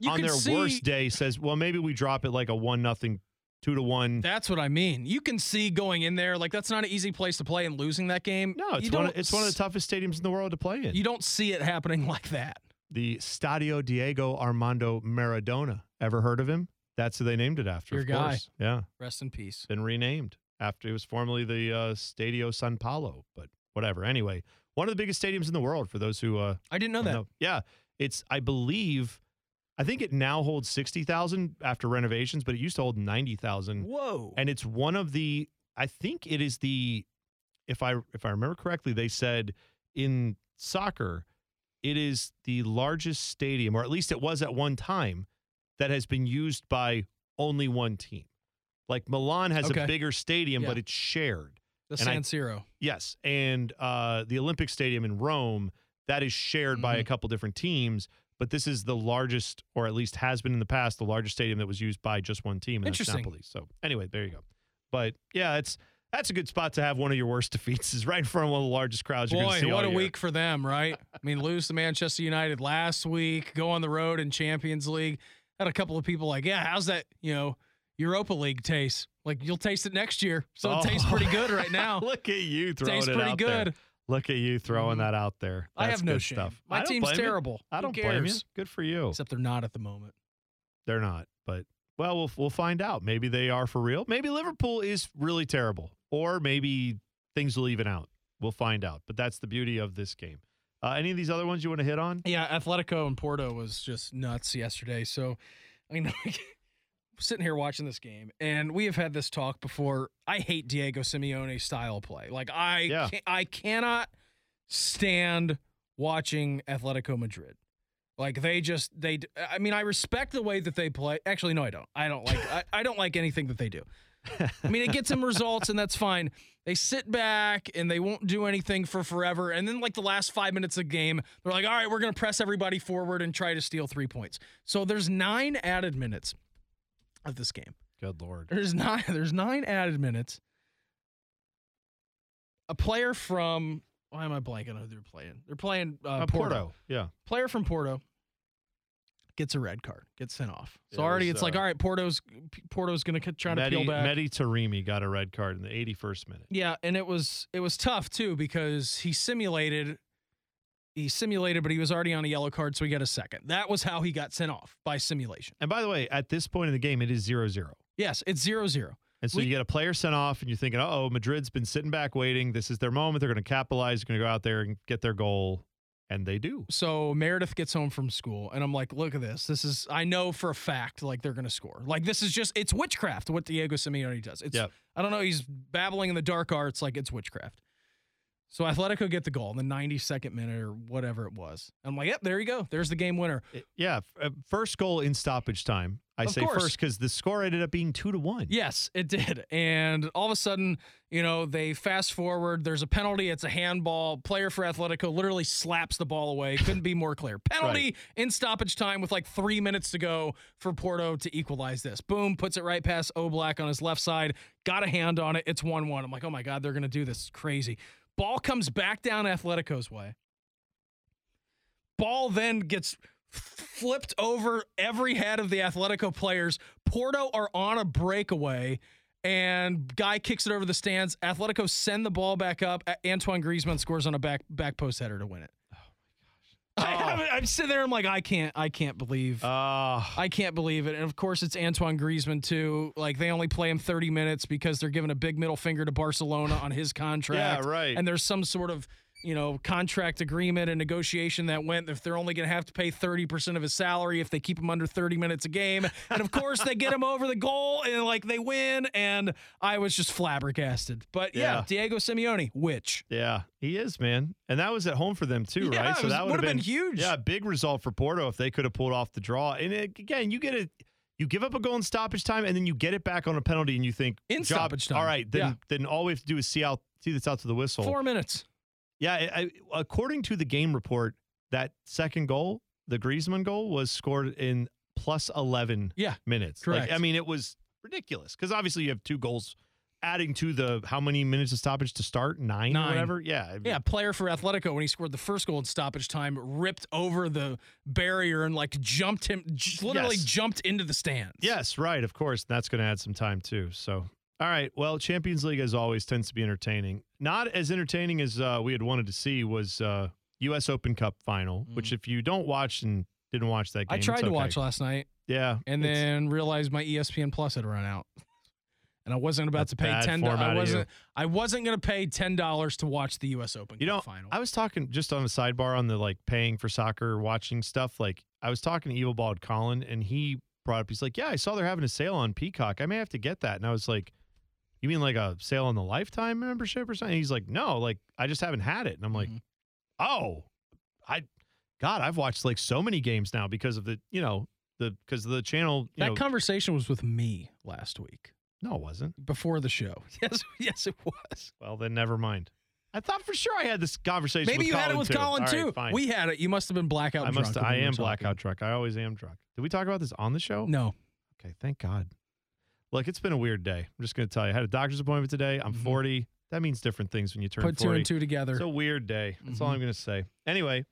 S3: on their
S4: see-
S3: worst day says, well, maybe we drop it like a one nothing, two to one.
S4: That's what I mean. You can see going in there like that's not an easy place to play and losing that game.
S3: no, it's one. Of, it's one of the toughest stadiums in the world to play in.
S4: You don't see it happening (laughs) like that.
S3: The Stadio Diego Armando Maradona. Ever heard of him? That's who they named it after.
S4: Your
S3: of
S4: guy.
S3: course. Yeah,
S4: Rest in peace.
S3: been renamed after it was formerly the uh, Stadio San Paolo, but whatever. Anyway, one of the biggest stadiums in the world for those who uh,
S4: I didn't know that.
S3: know. Yeah, it's I believe. I think it now holds sixty thousand after renovations, but it used to hold ninety thousand
S4: Whoa.
S3: and it's one of the I think it is the if I if I remember correctly they said in soccer it is the largest stadium or at least it was at one time that has been used by only one team. Like Milan has
S4: Okay.
S3: a bigger stadium
S4: Yeah.
S3: but it's shared.
S4: the San Siro.
S3: Yes, and uh the Olympic Stadium in Rome that is shared by a
S4: Mhm.
S3: couple different teams, but this is the largest or at least has been in the past the largest stadium that was used by just one team and that's
S4: Interesting.
S3: Napoli. So anyway, there you go. But yeah, it's that's a good spot to have one of your worst defeats is right in front of one of the largest crowds you're going
S4: Boy,
S3: to see
S4: what a
S3: year.
S4: week for them, right? I mean, lose to Manchester United last week, go on the road in Champions League. Had a couple of people like, yeah, how's that, you know, Europa League taste? Like you'll taste it next year. So it tastes pretty good right oh, now. (laughs)
S3: Look at you throwing
S4: tastes
S3: it
S4: pretty
S3: out
S4: good.
S3: there. Look at you throwing that out there.
S4: I have no
S3: good
S4: shame.
S3: stuff.
S4: My team's
S3: blame you.
S4: terrible.
S3: I don't blame you. Good for you.
S4: Except they're not at the moment.
S3: They're not, but well, we'll we'll find out. Maybe they are for real. Maybe Liverpool is really terrible, or maybe things will even out. We'll find out. But that's the beauty of this game. Uh, any of these other ones you want to hit on?
S4: Yeah, Atletico and Porto was just nuts yesterday. So, I mean, (laughs) sitting here watching this game, and we have had this talk before. I hate Diego Simeone style play. Like I,
S3: Yeah.
S4: I cannot stand watching Atletico Madrid. Like they just they. I mean, I respect the way that they play. Actually, no, I don't. I don't like. I, I don't like anything that they do. I mean, it gets them results, and that's fine. They sit back and they won't do anything for forever. And then, like the last five minutes of the game, they're like, all right, we're going to press everybody forward and try to steal three points. So there's nine added minutes of this game.
S3: Good lord.
S4: There's nine. There's nine added minutes. A player from why am I blanking on who they're playing? They're playing uh,
S3: Uh,
S4: Porto.
S3: Porto. Yeah.
S4: Player from Porto gets a red card, gets sent off. So already
S3: there's,
S4: it's like,
S3: uh,
S4: all right, Porto's Porto's going to try to peel back.
S3: Mehdi Taremi got a red card in the 81st minute.
S4: Yeah, and it was it was tough too because he simulated he simulated, but he was already on a yellow card, so he got a second. That was how he got sent off by simulation.
S3: And by the way, at this point in the game, it is 0 0.
S4: Yes, it's zero zero.
S3: And so
S4: We-
S3: you get a player sent off, and you're thinking, oh, Madrid's been sitting back waiting. This is their moment. They're going to capitalize. They're going to go out there and get their goal. And they do.
S4: So Meredith gets home from school, and I'm like, look at this. This is, I know for a fact, like they're going to score. Like this is just, it's witchcraft what Diego Simeone does. It's,
S3: Yep.
S4: I don't know, he's babbling in the dark arts like it's witchcraft. So Atletico get the goal in the 92nd minute or whatever it was. I'm like, yep, there you go. There's the game winner.
S3: Yeah. uh, First goal in stoppage time. I
S4: Of
S3: say
S4: course.
S3: first because the score ended up being two to one.
S4: Yes, it did. And all of a sudden, you know, they fast forward. There's a penalty. It's a handball. Player for Atletico literally slaps the ball away. Couldn't be more clear. (laughs) Penalty in stoppage time with like three minutes to go for Porto to equalize this. Boom, puts it right past Oblak on his left side. Got a hand on it. It's 1 1. I'm like, oh my God, they're going to do this. It's crazy. Ball comes back down Atletico's way. Ball then gets flipped over every head of the Atletico players. Porto are on a breakaway, and guy kicks it over the stands. Atletico send the ball back up. Antoine Griezmann scores on a back back post header to win it. Oh! I, am sitting there. I'm like, I can't, I can't believe.
S3: Uh,
S4: I can't believe it. And of course, it's Antoine Griezmann too. Like they only play him 30 minutes because they're giving a big middle finger to Barcelona on his (laughs) contract.
S3: Yeah, right.
S4: And there's some sort of you know contract agreement and negotiation that went if they're only going to have to pay 30% of his salary if they keep him under 30 minutes a game. And of course, they get him over the goal and like they win. And I was just flabbergasted. But yeah,
S3: Yeah.
S4: Diego Simeone, which
S3: yeah, he is, man. And that was at home for them too,
S4: Yeah,
S3: right?
S4: So was-
S3: that
S4: would've
S3: been,
S4: been huge.
S3: Yeah, big result for Porto if they could have pulled off the draw. And it, again, you get it. You give up a goal in stoppage time, and then you get it back on a penalty, and you think
S4: In
S3: job-
S4: stoppage time.
S3: All right, then
S4: Yeah.
S3: then all we have to do is see out see this out to the whistle.
S4: four minutes.
S3: Yeah, I, I, according to the game report, that second goal, the Griezmann goal, was scored in plus eleven
S4: Yeah,
S3: minutes.
S4: correct.
S3: Like, I mean, it was ridiculous because obviously you have two goals, adding to the how many minutes of stoppage to start nine,
S4: Nine.
S3: or whatever. Yeah, I mean,
S4: Yeah, player for Atletico when he scored the first goal in stoppage time, ripped over the barrier and like jumped him, j- literally
S3: Yes.
S4: jumped into the stands.
S3: Yes, right. Of course, that's going to add some time too. So, all right. Well, Champions League as always tends to be entertaining. Not as entertaining as uh, we had wanted to see was uh, U.S. Open Cup final. Which, if you don't watch and didn't watch that game,
S4: Mm. I tried
S3: it's
S4: to watch last night
S3: Yeah,
S4: and then realized my ESPN Plus had run out, and I wasn't about to pay ten. I wasn't. I wasn't going to pay ten dollars to watch the U.S. Open
S3: You know,
S4: Cup final.
S3: I was talking just on the sidebar on the like paying for soccer, watching stuff. Like I was talking to Evil Bald Colin, and he brought up. He's like, "Yeah, I saw they're having a sale on Peacock. I may have to get that." And I was like, "You mean like a sale on the lifetime membership or something?" He's like, "No, like I just haven't had it." And I'm like,
S4: Mhm.
S3: "Oh, I, God, I've watched like so many games now because of the, you know, the because of the channel.
S4: That
S3: know,
S4: conversation was with me last week
S3: no, it wasn't.
S4: before the show. (laughs) Yes, yes, it was.
S3: Well, then never mind. I thought for sure I had this conversation.
S4: Maybe you had it with
S3: too.
S4: Colin
S3: All right,
S4: too.
S3: fine.
S4: we had it. You must have been blackout.
S3: I must.
S4: drunk
S3: I am blackout drunk. I always am drunk. Did we talk about this on the show?
S4: No.
S3: Okay, thank God. Look, it's been a weird day. I'm just going to tell you. I had a doctor's appointment today. I'm
S4: Mhm.
S3: 40. That means different things when you turn
S4: Put
S3: 40.
S4: two and two together.
S3: It's a weird day. That's all
S4: Mhm.
S3: I'm going to say. Anyway,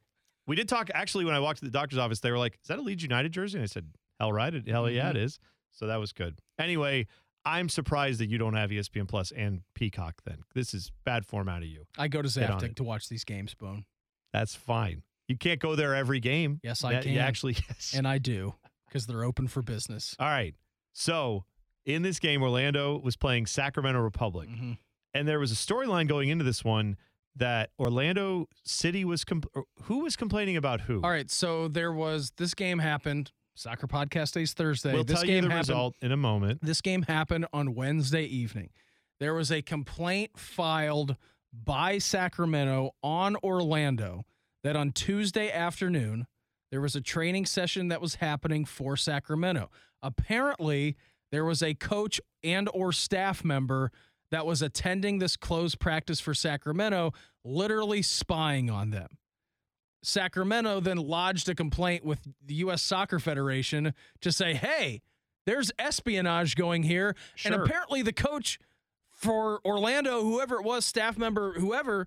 S3: we did talk. Actually, when I walked to the doctor's office, they were like, "Is that a Leeds United jersey?" And I said, "Hell right, it, hell yeah,
S4: Mm-hmm.
S3: it is." So that was good. Anyway, I'm surprised that you don't have ESPN Plus and Peacock. Then this is bad form out of you.
S4: I go to
S3: Zaftig
S4: to watch these games, Bone.
S3: That's fine. You can't go there every game.
S4: Yes, I
S3: That-
S4: can.
S3: actually, (laughs) yes.
S4: And I do because they're open for business.
S3: All right. So in this game, Orlando was playing Sacramento Republic,
S4: Mhm.
S3: and there was a storyline going into this one that Orlando City was or who was complaining about who.
S4: All right, so there was this game happened. Soccer podcast days Thursday.
S3: we'll
S4: this
S3: tell
S4: game
S3: you the
S4: happened.
S3: result in a moment.
S4: This game happened on Wednesday evening. There was a complaint filed by Sacramento on Orlando that on Tuesday afternoon there was a training session that was happening for Sacramento. Apparently, there was a coach and or staff member that was attending this closed practice for Sacramento, literally spying on them. Sacramento then lodged a complaint with the U.S. Soccer Federation to say, hey, there's espionage going here. And apparently, the coach for Orlando, whoever it was, staff member, whoever,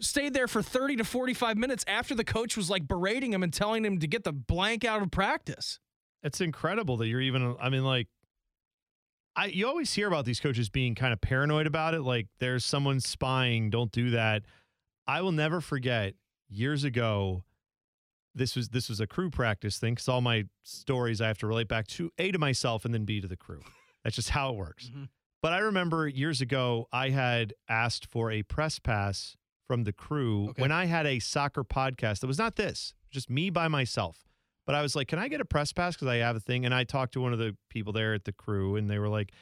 S4: stayed there for 30 to 45 minutes after the coach was like berating him and telling him to get the blank out of practice.
S3: It's incredible that you're even. I mean, like, I you always hear about these coaches being kind of paranoid about it. Like, there's someone spying. Don't do that. I will never forget years ago. This was this was a crew practice thing because all my stories I have to relate back to a to myself and then b to the crew. That's just how it works.
S4: Mhm.
S3: But I remember years ago I had asked for a press pass from the crew
S4: Okay.
S3: when I had a soccer podcast that was not this, just me by myself. But I was like, can I get a press pass? Because I have a thing. And I talked to one of the people there at the crew, and they were like,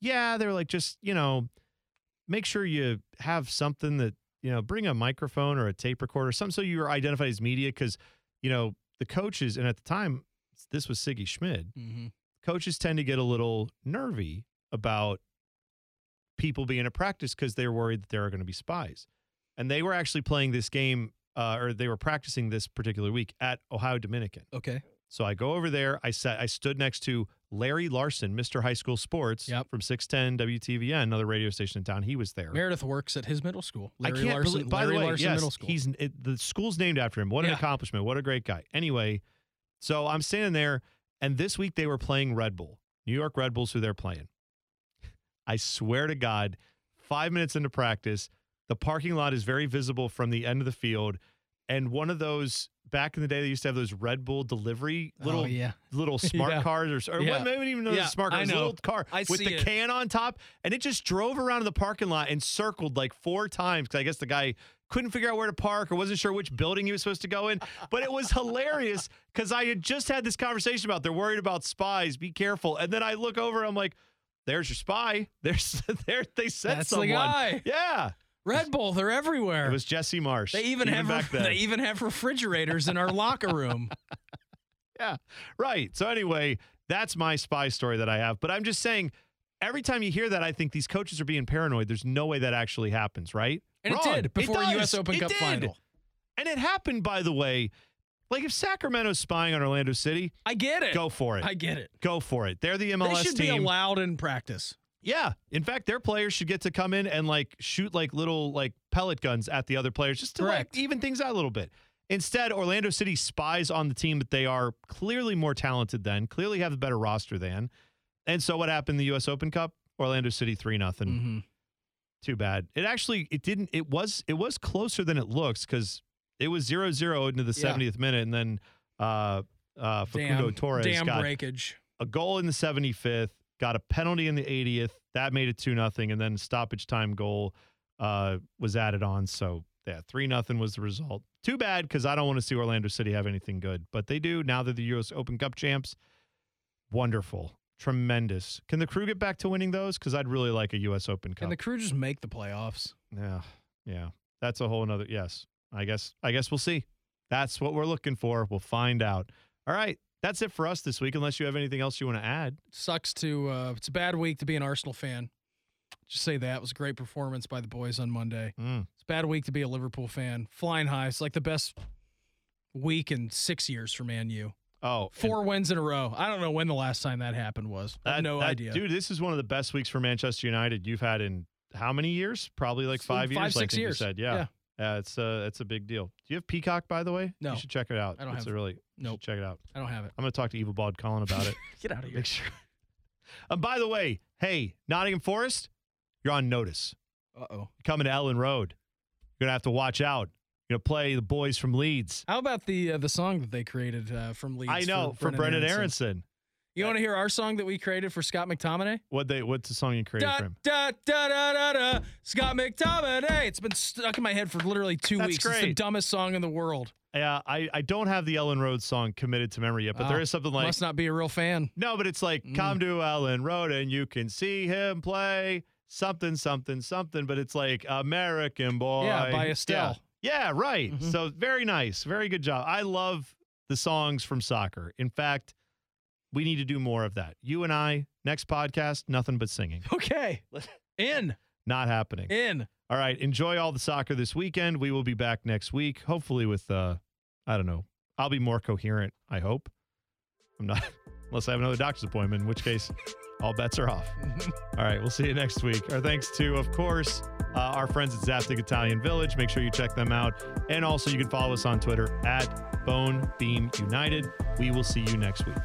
S3: yeah, they were like, just, you know, make sure you have something that, you know, bring a microphone or a tape recorder, something so you're identified as media. Because, you know, the coaches, and at the time, this was Sigi Schmid,
S4: Mm-hmm.
S3: coaches tend to get a little nervy about people being at practice because they're worried that there are going to be spies. And they were actually playing this game, uh, or they were practicing this particular week at Ohio Dominican.
S4: Okay.
S3: So I go over there. I sat. I stood next to Larry Larson, Mr. High School Sports
S4: Yep.
S3: from 610 WTVN, another radio station in town. He was there.
S4: Meredith works at his middle school. Larry
S3: I can't
S4: Larson,
S3: believe. By
S4: Larry
S3: the way,
S4: Larson
S3: yes,
S4: Middle School.
S3: he's it, the school's named after him. What an
S4: Yeah.
S3: accomplishment! What a great guy. Anyway, so I'm standing there, and this week they were playing Red Bull, New York Red Bulls, who they're playing. I swear to God, five minutes into practice, the parking lot is very visible from the end of the field, and one of those back in the day they used to have those Red Bull delivery oh, little
S4: oh, yeah.
S3: little (laughs) smart
S4: Yeah.
S3: cars or, or
S4: Yeah.
S3: what maybe even know
S4: Yeah,
S3: smart cars, little car
S4: I
S3: with the
S4: it.
S3: can on top, and it just drove around in the parking lot and circled like four times because I guess the guy couldn't figure out where to park or wasn't sure which building he was supposed to go in. But it was (laughs) hilarious because I had just had this conversation about they're worried about spies. Be careful. And then I look over, and I'm like, "There's your spy. There's (laughs) there. They sent
S4: That's
S3: someone.
S4: the guy.
S3: Yeah,
S4: Red Bull, they're everywhere.
S3: it was Jesse Marsch.
S4: they even, have
S3: back then.
S4: they even have refrigerators in our (laughs) locker room.
S3: Yeah, right. So anyway, that's my spy story that I have. But I'm just saying, every time you hear that, I think these coaches are being paranoid. There's no way that actually happens, right?
S4: And
S3: Wrong.
S4: it did before
S3: does.
S4: U.S. Open
S3: It
S4: Cup
S3: did.
S4: final.
S3: And it happened, by the way. Like if Sacramento's spying on Orlando City,
S4: I get it.
S3: go for it.
S4: I get it.
S3: go for it. They're the MLS team.
S4: they should
S3: team.
S4: be allowed in practice.
S3: Yeah. In fact, their players should get to come in and like shoot like little like pellet guns at the other players just to
S4: Correct.
S3: like even things out a little bit. Instead, Orlando City spies on the team that they are clearly more talented than, clearly have a better roster than. And so what happened in the US Open Cup? Orlando City 3 nothing.
S4: Mm-hmm.
S3: Too bad. It actually it didn't it was it was closer than it looks cuz it was 0-0 into the
S4: Yeah.
S3: 70th minute and then uh uh Facundo
S4: Damn,
S3: Torres
S4: damn
S3: got
S4: breakage.
S3: a goal in the 75th, got a penalty in the 80th. That made it 2 nothing, and then stoppage time goal uh, was added on. So, yeah, 3 nothing was the result. Too bad because I don't want to see Orlando City have anything good, but they do now they're the U.S. Open Cup champs. Wonderful. Tremendous. Can the crew get back to winning those? Because I'd really like a U.S. Open Cup.
S4: Can the crew just make the playoffs?
S3: yeah, yeah. That's a whole nother. Yes, I guess. I guess we'll see. That's what we're looking for. We'll find out. All right, that's it for us this week. Unless you have anything else you want to add.
S4: Sucks to. Uh, it's a bad week to be an Arsenal fan. Just say that it was a great performance by the boys on Monday.
S3: Mm.
S4: It's a bad week to be a Liverpool fan. Flying high. It's like the best week in six years for Man U.
S3: Oh, and
S4: wins in a row. I don't know when the last time that happened was. I have no
S3: that-
S4: idea.
S3: dude. This is one of the best weeks for Manchester United you've had in how many years? Probably like
S4: It's
S3: five years.
S4: five, six years.
S3: You said, yeah, yeah. It's uh, it's a big deal. Do you have Peacock, by the way?
S4: No.
S3: you should check it out.
S4: I don't
S3: it's
S4: have-
S3: a really. no.
S4: Nope.
S3: check it out.
S4: I don't have it.
S3: I'm gonna talk to Evil Bald Colin about it. (laughs)
S4: Get out of here.
S3: Make sure. (laughs) And by the way, hey, Nottingham Forest, you're on notice.
S4: Uh oh.
S3: Coming to Elland Road. You're gonna have to watch out. You're gonna play the boys from Leeds.
S4: How about the uh, the song that they created uh, from Leeds?
S3: I know for, Brenden Aaronson.
S4: You want to hear our song that we created for Scott McTominay?
S3: What they? What's the song you created
S4: Da,
S3: for him?
S4: da, da, da, da, da. Scott McTominay. It's been stuck in my head for literally two
S3: That's
S4: weeks. It's the dumbest song in the world.
S3: Yeah, I, I don't have the Elland Road song committed to memory yet, but there
S4: Oh,
S3: is something like
S4: Must not be a real fan.
S3: No, but it's like
S4: Mm.
S3: come to Elland Road and you can see him play something, something, something. But it's like American boy.
S4: Yeah, by Estelle.
S3: Yeah, yeah right.
S4: Mhm.
S3: So very nice, very good job. I love the songs from soccer. In fact, we need to do more of that. You and I, next podcast, nothing but singing. (laughs)
S4: Okay. In.
S3: Not happening.
S4: In.
S3: All right, enjoy all the soccer this weekend. We will be back next week, hopefully with uh I don't know. I'll be more coherent, I hope. I'm not (laughs) unless I have another doctor's appointment, in which case all bets are off. (laughs) all right, we'll see you next week. Our thanks to, of course, uh, our friends at Zaftig Italian Village. Make sure you check them out. And also you can follow us on Twitter at Bone Beam United. We will see you next week.